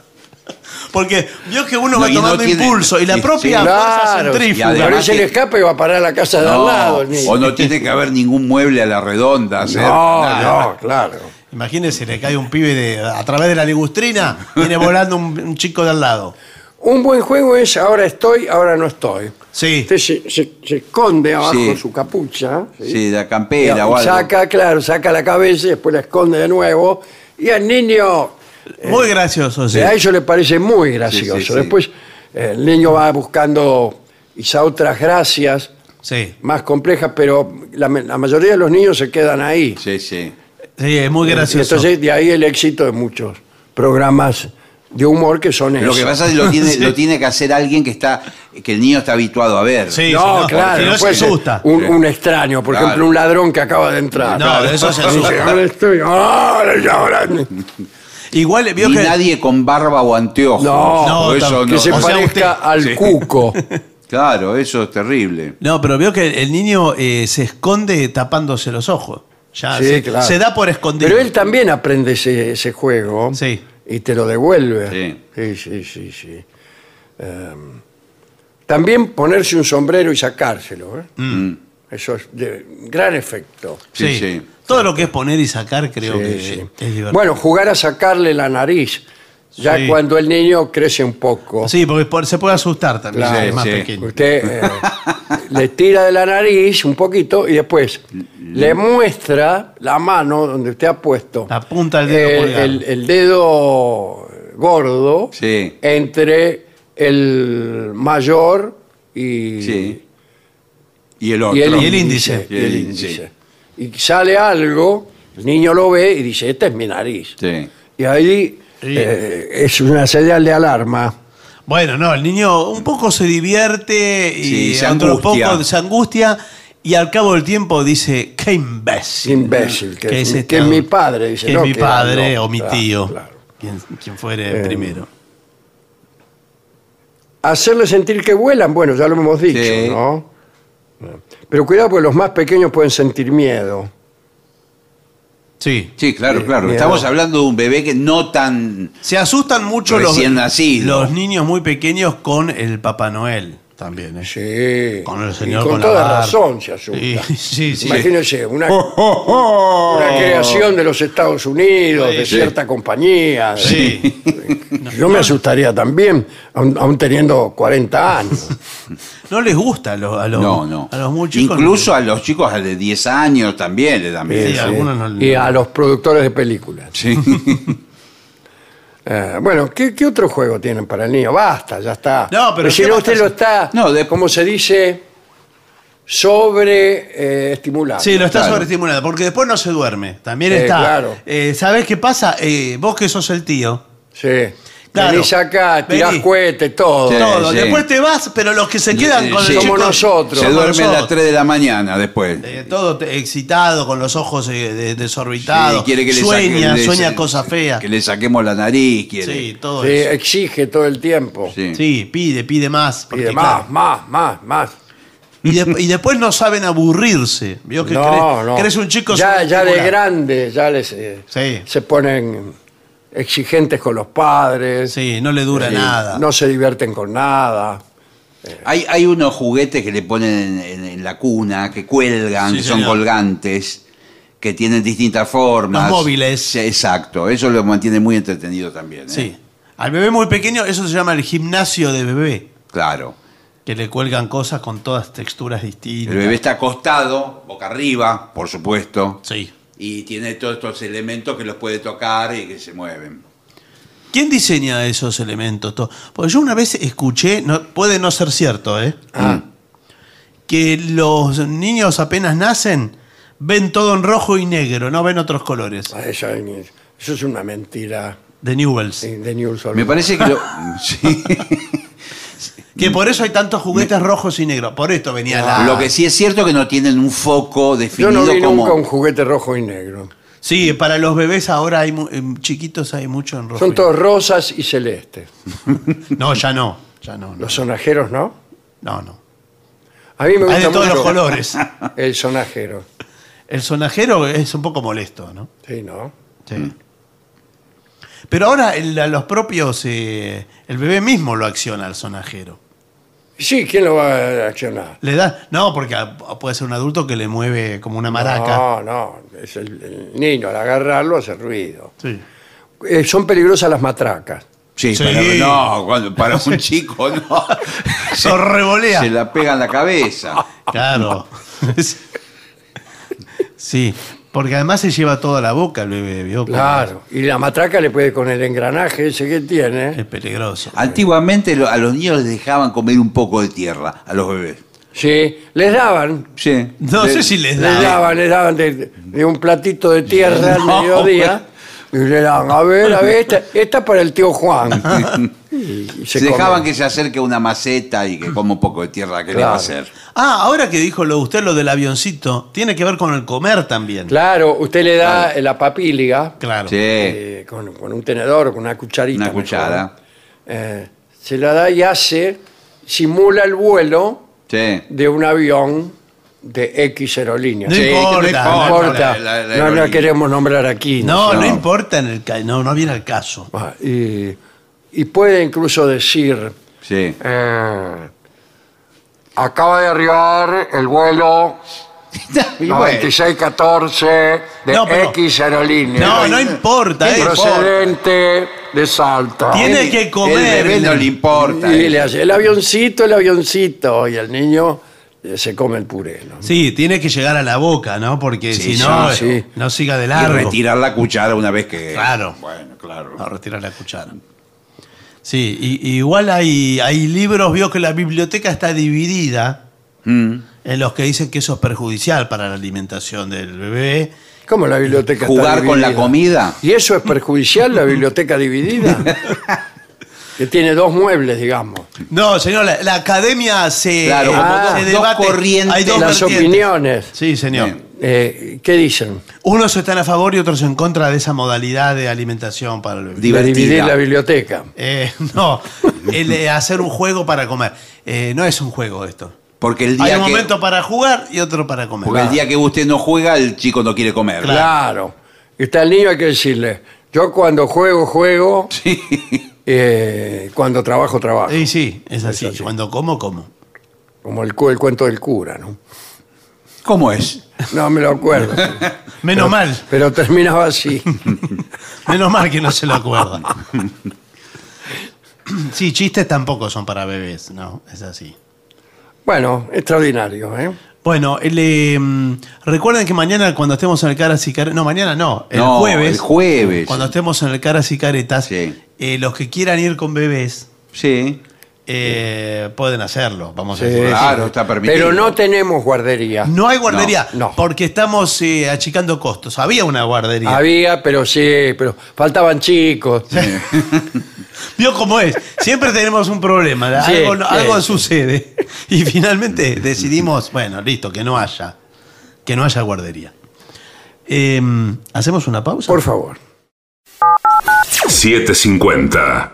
Porque vio que uno No, va y no tomando tiene- impulso y la sí, propia sí. fuerza Claro, Y centrífuga. además ese que- le escape y va a parar a la casa de al No, lado. el niño. o no tiene que haber ningún mueble a la redonda. hacer No, nada. no, claro. Imagínese, le cae un pibe de, a través de la ligustrina, viene volando un, un chico de al lado. Un buen juego es ahora estoy, ahora no estoy. Sí. Usted se, se- se esconde abajo Sí. su capucha. Sí, la Y campera o algo. saca, claro, saca la cabeza y después la esconde de nuevo. Y al niño, Muy gracioso, sí. a ellos le parece muy gracioso. Sí, sí, sí. Después eh, el niño va buscando quizá otras gracias Sí, más complejas, pero la, la mayoría de los niños se quedan ahí. Sí, sí. sí, es muy gracioso. Entonces, de ahí el éxito de muchos programas de humor que son Lo que pasa es que lo tiene, [laughs] lo tiene que hacer alguien que está que el niño está habituado a ver. Sí, No, sí, claro, no no se asusta. un, extraño, por Claro. ejemplo, un ladrón que acaba de entrar. No, de eso se [laughs] Dice, asusta. "Ahora estoy, ahora y ahora". Igual vio Ni que. nadie con barba o anteojos. No, No, eso que no. se O sea, parezca usted- al Sí. cuco. [laughs] Claro, eso es terrible. No, pero veo que el niño eh, se esconde tapándose los ojos. Ya Sí, se, claro. se da por escondido. Pero él también aprende ese, ese juego Sí. y te lo devuelve. Sí. sí, sí, sí. sí. Em, también ponerse un sombrero y sacárselo. ¿eh? Mm. Eso es de gran efecto. Sí, Sí, sí. Todo lo que es poner y sacar creo Sí, que sí. es divertido. Bueno, jugar a sacarle la nariz, ya Sí. cuando el niño crece un poco. Sí, porque por- se puede asustar también, Claro, si es más sí. pequeño. Usted eh, [laughs] le tira de la nariz un poquito y después le muestra la mano donde usted ha puesto La punta del dedo el, colgado. el- el dedo gordo Sí. entre el mayor y, Sí. Y el otro. y el, Y el índice. y el Sí. índice. Y sale algo, el niño lo ve y dice, esta es mi nariz. Sí. Y ahí eh, es una señal de alarma. Bueno, no, el niño un poco se divierte y Sí, se otro angustia. poco se angustia y al cabo del tiempo dice, qué imbécil. Imbécil, que Que es- es, que es mi padre, dice, que no, es mi que padre no, o mi claro, tío. claro. Quien, quien fuere Eh, primero. Hacerle sentir que vuelan, bueno, ya lo hemos dicho, Sí. ¿no? Pero cuidado porque los más pequeños pueden sentir miedo. Sí. Sí, claro, Sí, claro. miedo. Estamos hablando de un bebé que no tan. Se asustan mucho los, nacido. los niños muy pequeños con el Papá Noel también. ¿eh? Sí. Con el Y señor con, con la toda barba. razón se asusta. Sí, [laughs] sí, sí. Imagínense, una, [laughs] una creación de los Estados Unidos, de Sí. cierta compañía. Sí. [laughs] Yo me asustaría también, aun, aun teniendo 40 años. No les gusta a los, a los, No, no. a los muy chicos. Incluso a los chicos de 10 años también le dan Sí, miedo. no- Y a los productores de películas. Sí. Eh, bueno, ¿qué, qué otro juego tienen para el niño? Basta, ya está. No, pero si ¿qué no usted lo está, No, de- como se dice, sobre eh, estimulado. Sí, lo está Claro. sobreestimulando, porque después no se duerme. También Eh, está. claro. Eh, ¿Sabés qué pasa? Eh, vos que sos el tío. Sí. Claro. Venís acá, tirás Vení. cohetes, todo. Sí. todo. sí. Después te vas, pero los que se quedan con Sí. el Somos chico- nosotros. Se somos duerme a las nosotros. 3 de la mañana después. Eh, todo te- excitado, con los ojos eh, de- desorbitados. Sí, quiere que le sueña, saque- le- sueña cosas feas. Que le saquemos la nariz, quiere. Sí, todo Sí, eso. exige todo el tiempo. Sí. Sí, pide, pide más. Y porque, de más, claro, más, más, más. y, de- y después no saben aburrirse. ¿Vio que No, cre- no. crees un chico ya, ya de sobreestimulado? grande, ya les, eh, Sí. se ponen exigentes con los padres. Sí, no le dura nada. No se divierten con nada. Hay, hay unos juguetes que le ponen en, en- en la cuna, que cuelgan, Sí, que son señor. colgantes, que tienen distintas formas. Los móviles. Sí, exacto, eso lo mantiene muy entretenido también. ¿eh? Sí. Al bebé muy pequeño, eso se llama el gimnasio de bebé. Claro. Que le cuelgan cosas con todas texturas distintas. El bebé está acostado, boca arriba, por supuesto, Sí. Y tiene todos estos elementos que los puede tocar y que se mueven. ¿Quién diseña esos elementos? To- Porque yo una vez escuché, no, puede no ser cierto, ¿eh? Ah, que los niños apenas nacen ven todo en rojo y negro, no ven otros colores. Ah, Eso, eso es una mentira De Newells. sí, de News. Me parece que lo... [laughs] sí. Que por eso hay tantos juguetes rojos y negros. Por esto venía la. Lo que sí es cierto que no tienen un foco Yo definido no vi como... nunca un juguete rojo y negro. Sí, para los bebés ahora hay mu- em, chiquitos hay mucho en rojo. Son todos rosas y celestes. [laughs] No, ya no. Ya no. no. Los sonajeros, ¿no? No, no. A mí me gusta Hay de todos mucho los colores. [laughs] El sonajero. El sonajero es un poco molesto, ¿no? Sí, ¿no? Sí. Pero ahora el- a los propios, eh, el bebé mismo lo acciona al sonajero. Sí, ¿quién lo va a accionar? Le da, no, porque a- puede ser un adulto que le mueve como una maraca. No, no, es el, el niño al agarrarlo hace ruido. Sí. Eh, son peligrosas las matracas. Sí, Sí. pero no, cuando- para un [laughs] chico no. Se revolea. Se la pega en la cabeza. Claro. [laughs] sí, porque además se lleva toda la boca el bebé, ¿vio? Claro. Y la matraca le puede, con el engranaje ese que tiene, Es peligroso. Antiguamente lo- a los niños les dejaban comer un poco de tierra, a los bebés. sí, les daban. Sí. No sé si les Les da. daban, les daban de, de un platito de tierra al No, mediodía. [laughs] Y le daban, a ver, a ver, esta, esta para el tío Juan. [laughs] Y, Se, come. dejaban que se acerque una maceta y que coma un poco de tierra, ¿qué le va a Claro. hacer? Ah, ahora que dijo lo, usted lo del avioncito, tiene que ver con el comer también. Claro, usted le da la papíliga Claro. Sí. eh, con, con un tenedor o con una cucharita. Una cuchara. Eh, se la da y hace, simula el vuelo Sí. de un avión de X aerolínea. No Sí, importa, no no importa. la- la- la no la aerolínea. queremos nombrar aquí. No, no, No. importa en el ca- no, no viene al caso. Ah, Y, y puede incluso decir, Sí. eh, acaba de arribar el vuelo [laughs] Y bueno, 9614 de No, pero- X aerolínea. No, no importa, eh. procedente de Salta. Tiene que comer. El bebé no le importa. Y eh. le hace el avioncito, el avioncito, y el niño se come el puré. ¿no? Sí, tiene que llegar a la boca, ¿no? Porque Sí, si no, sí, sí. no siga de Y largo. retirar la cuchara una vez que. Claro. Bueno, claro. No, retirar la cuchara. Sí, y, y igual hay, hay libros, vio que la biblioteca está dividida Mm. en los que dicen que eso es perjudicial para la alimentación del bebé. ¿Cómo la biblioteca está Jugar con la comida. ¿Y eso es perjudicial, la biblioteca dividida? [laughs] que tiene dos muebles, digamos. No, señor, la, la academia se, Claro, como dos- se dos debate. corrientes. Hay dos Las vertientes. opiniones. Sí, señor. Eh, ¿Qué dicen? Unos están a favor y otros en contra de esa modalidad de alimentación para el bebé. De Divertida. dividir la biblioteca. Eh, [laughs] no, el, eh, hacer un juego para comer. Eh, no es un juego esto. Porque el Hay día un que. momento para jugar y otro para comer. Porque el día que usted no juega, el chico no quiere comer. Claro. Está el niño, hay que decirle, yo cuando juego, juego, Sí. Eh, cuando trabajo, trabajo. Sí, sí, es así. Es así. Cuando como, como. Como el, cu- el cuento del cura, ¿no? ¿Cómo es? No me lo acuerdo. [laughs] Menos mal, Pero terminaba así. [laughs] menos mal que no se lo acuerda. [laughs] Sí, chistes tampoco son para bebés, no, es así. Bueno, extraordinario, ¿eh? Bueno, el, eh, mm, recuerden que mañana cuando estemos en el Caras y Caretas, no, mañana no, el No, jueves. el jueves. Cuando estemos en el Caras y Caretas, Sí. Eh, los que quieran ir con bebés Sí. eh, pueden hacerlo, vamos a decir. Claro, está permitido. Pero no tenemos guardería. No hay guardería, No, no. porque estamos eh, achicando costos. Había una guardería. Había, pero sí, pero faltaban chicos. [laughs] Vio cómo es. Siempre tenemos un problema. Sí, algo sí, algo sí. sucede. [laughs] Y finalmente decidimos, bueno, listo, que no haya. Que no haya guardería. Eh, ¿Hacemos una pausa? Por favor. 750.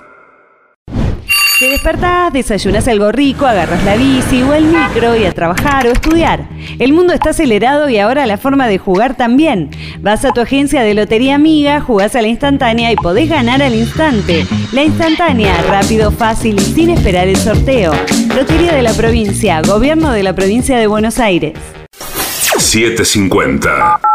Te despertás, desayunas algo rico, agarras la bici o el micro y a trabajar o estudiar. El mundo está acelerado y ahora la forma de jugar también. Vas a tu agencia de Lotería Amiga, jugás a la instantánea y podés ganar al instante. La instantánea, rápido, fácil y sin esperar el sorteo. Lotería de la provincia, Gobierno de la provincia de Buenos Aires. 750.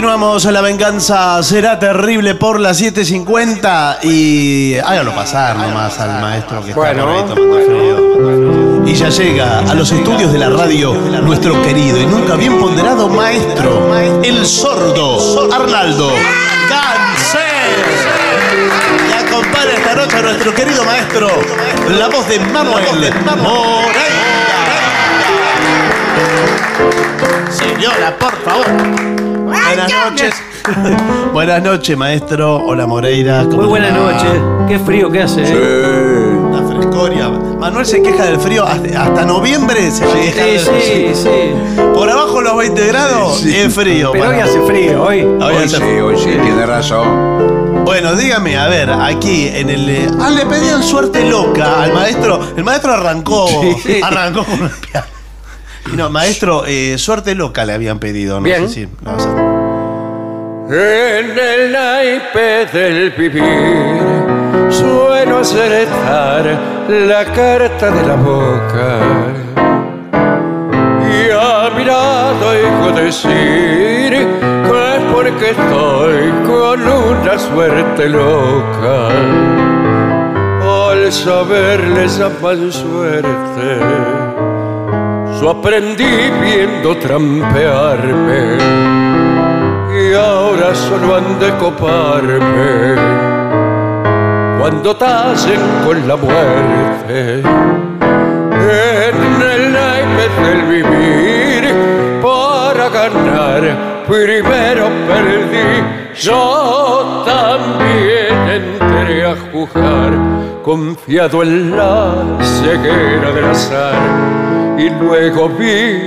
Continuamos, la venganza será terrible por las 7.50 y hágalo pasar nomás al maestro que está Bueno. por ahí tomando frío. Y ya llega a los estudios de la radio nuestro querido y nunca bien ponderado maestro, el sordo Arnaldo Cancel. Y acompaña esta noche a nuestro querido maestro, la voz de Manuel Moreira. Señora, por favor. Buenas noches. [laughs] Buenas noches, maestro. Hola, Moreira. ¿Cómo Muy buenas noches. Qué frío que hace. ¿eh? La frescoria. Manuel se queja del frío hasta, hasta noviembre. Se queja del Sí, sí, sí. Por abajo los 20 grados es frío. Pero hoy hace frío, hoy. Hoy Hoy hace sí, hoy sí, tiene razón. Bueno, dígame, a ver, aquí en el. eh, Ah, le pedían suerte loca al maestro. El maestro arrancó. Sí. Arrancó con el piano. No, maestro, eh, suerte loca le habían pedido. No Bien. no, o sea, En el naipe del vivir suelo acertar la carta de la boca y a mi lado oigo decir que es porque estoy con una suerte loca al saberle llaman suerte su aprendí viendo trampearme y ahora solo han de coparme. Cuando tallen con la muerte en el naipe del vivir para ganar primero perdí. Yo también entré a jugar confiado en la ceguera del azar y luego vi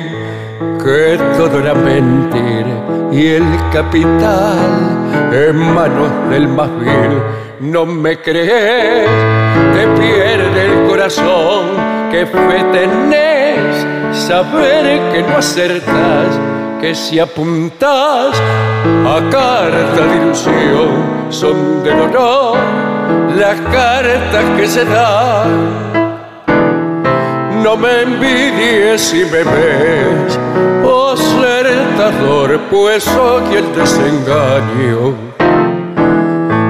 que todo era mentira y el capital en manos del más vil. No me crees, te pierde el corazón, que fe tenés, saber que no acertás, que si apuntás a carta de ilusión son del honor las cartas que se dan no me envidies si me ves, oh acertador, pues soy el desengaño.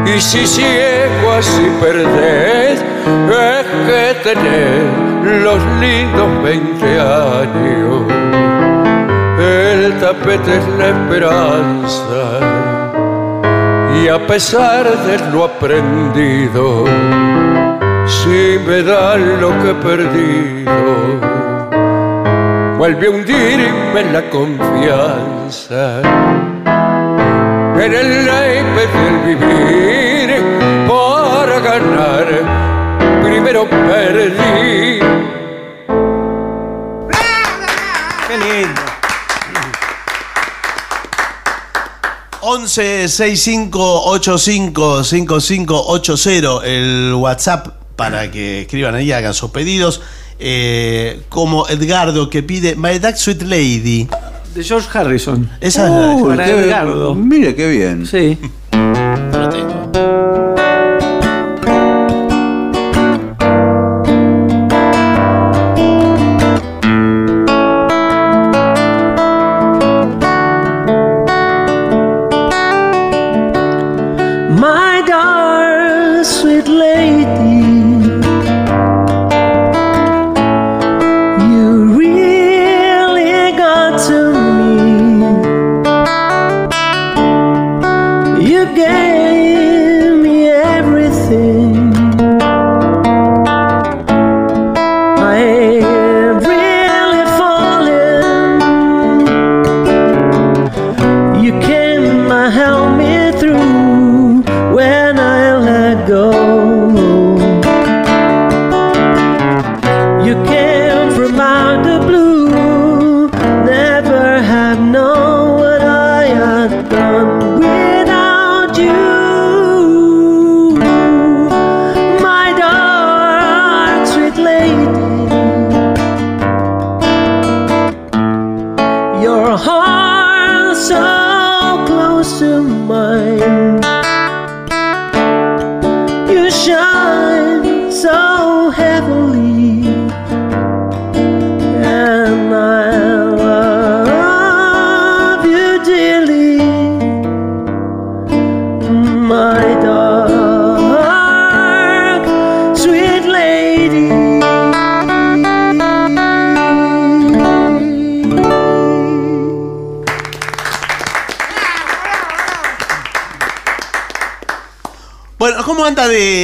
Y si ciego así perdés, es que tenés los lindos 20 años. El tapete es la esperanza, y a pesar de lo aprendido, si me dan lo que he perdido, vuelve a hundirme en la confianza. En el naipe del vivir, para ganar, primero perdí. Qué lindo. 11 65 85 5580 el WhatsApp para que escriban ahí, hagan sus pedidos. Eh, como Edgardo que pide My Dark Sweet Lady. De George Harrison. Esa es la para qué- Edgardo. Mire qué bien. Sí. Lo tengo.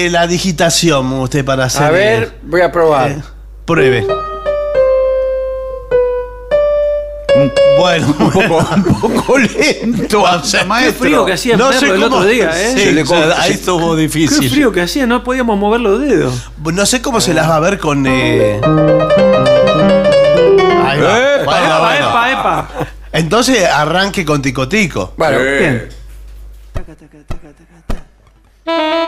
De la digitación usted para hacer? A eh, ver, voy a probar. pruebe. Bueno, [laughs] un poco, un poco lento. [laughs] o sea, Qué frío que hacía no sé el cómo- otro día, ¿eh? Sí, Se le o sea, con- ahí estuvo difícil. Qué frío que hacía, no podíamos mover los dedos. No sé cómo se las va a ver con. eh, Ahí va. Epa, Bueno, epa, bueno. epa, epa. Entonces arranque con ticotico. Bueno, Bien. Bueno,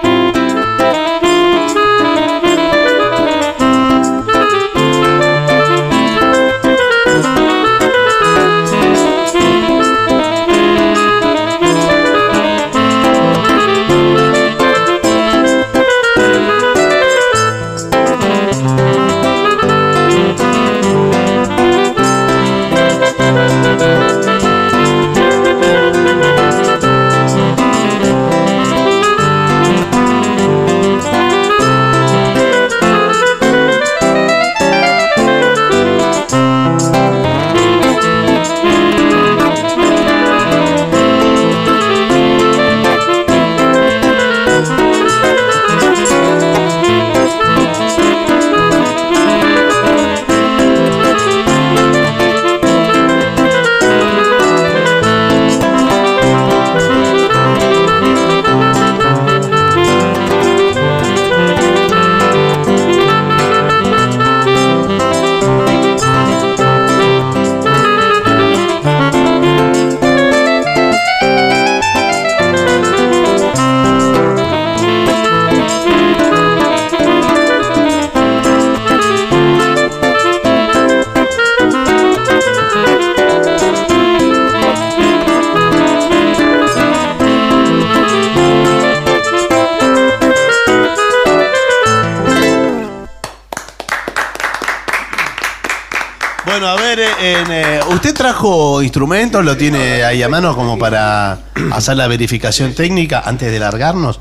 instrumentos? ¿Lo tiene ahí a mano como para hacer la verificación técnica antes de largarnos?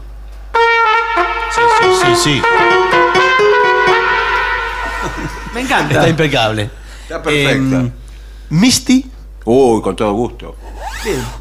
Sí, sí, sí, sí. Me encanta. Está impecable. Está perfecta. Em, Misty. Uy, con todo gusto. Bien.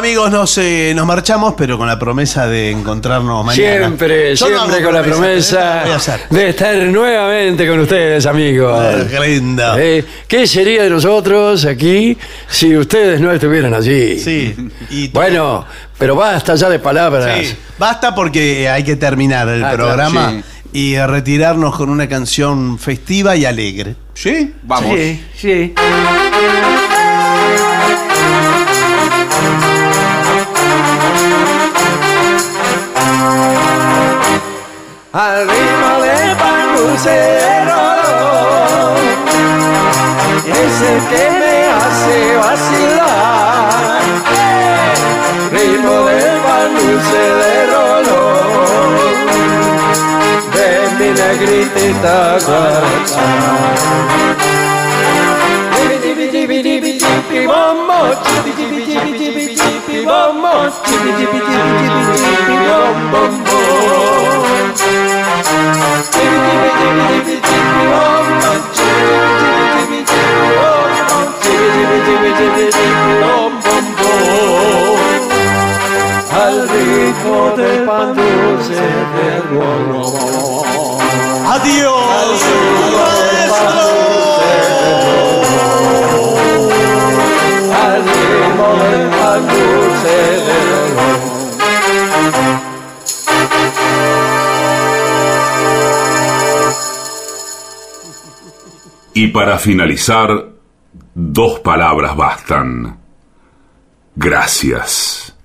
Amigos, nos, eh, nos marchamos, pero con la promesa de encontrarnos mañana. Siempre, Yo no siempre hago con la promesa ¿eh? De estar nuevamente con ustedes, amigos. Ah, qué lindo. Eh, ¿Qué sería de nosotros aquí si ustedes no estuvieran allí? Sí. Y [laughs] Bueno, pero basta ya de palabras. Sí, basta porque hay que terminar el Ah, claro, programa sí. y retirarnos con una canción festiva y alegre. ¿Sí? Vamos. Sí, sí. Al ritmo de pangucero es el que me hace vacilar. Ritmo de pan dulce de de mi negritita guaracha. Al ritmo del pan dulce de rolón. Adiós, Al ritmo del pan dulce. Y para finalizar, dos palabras bastan. Gracias.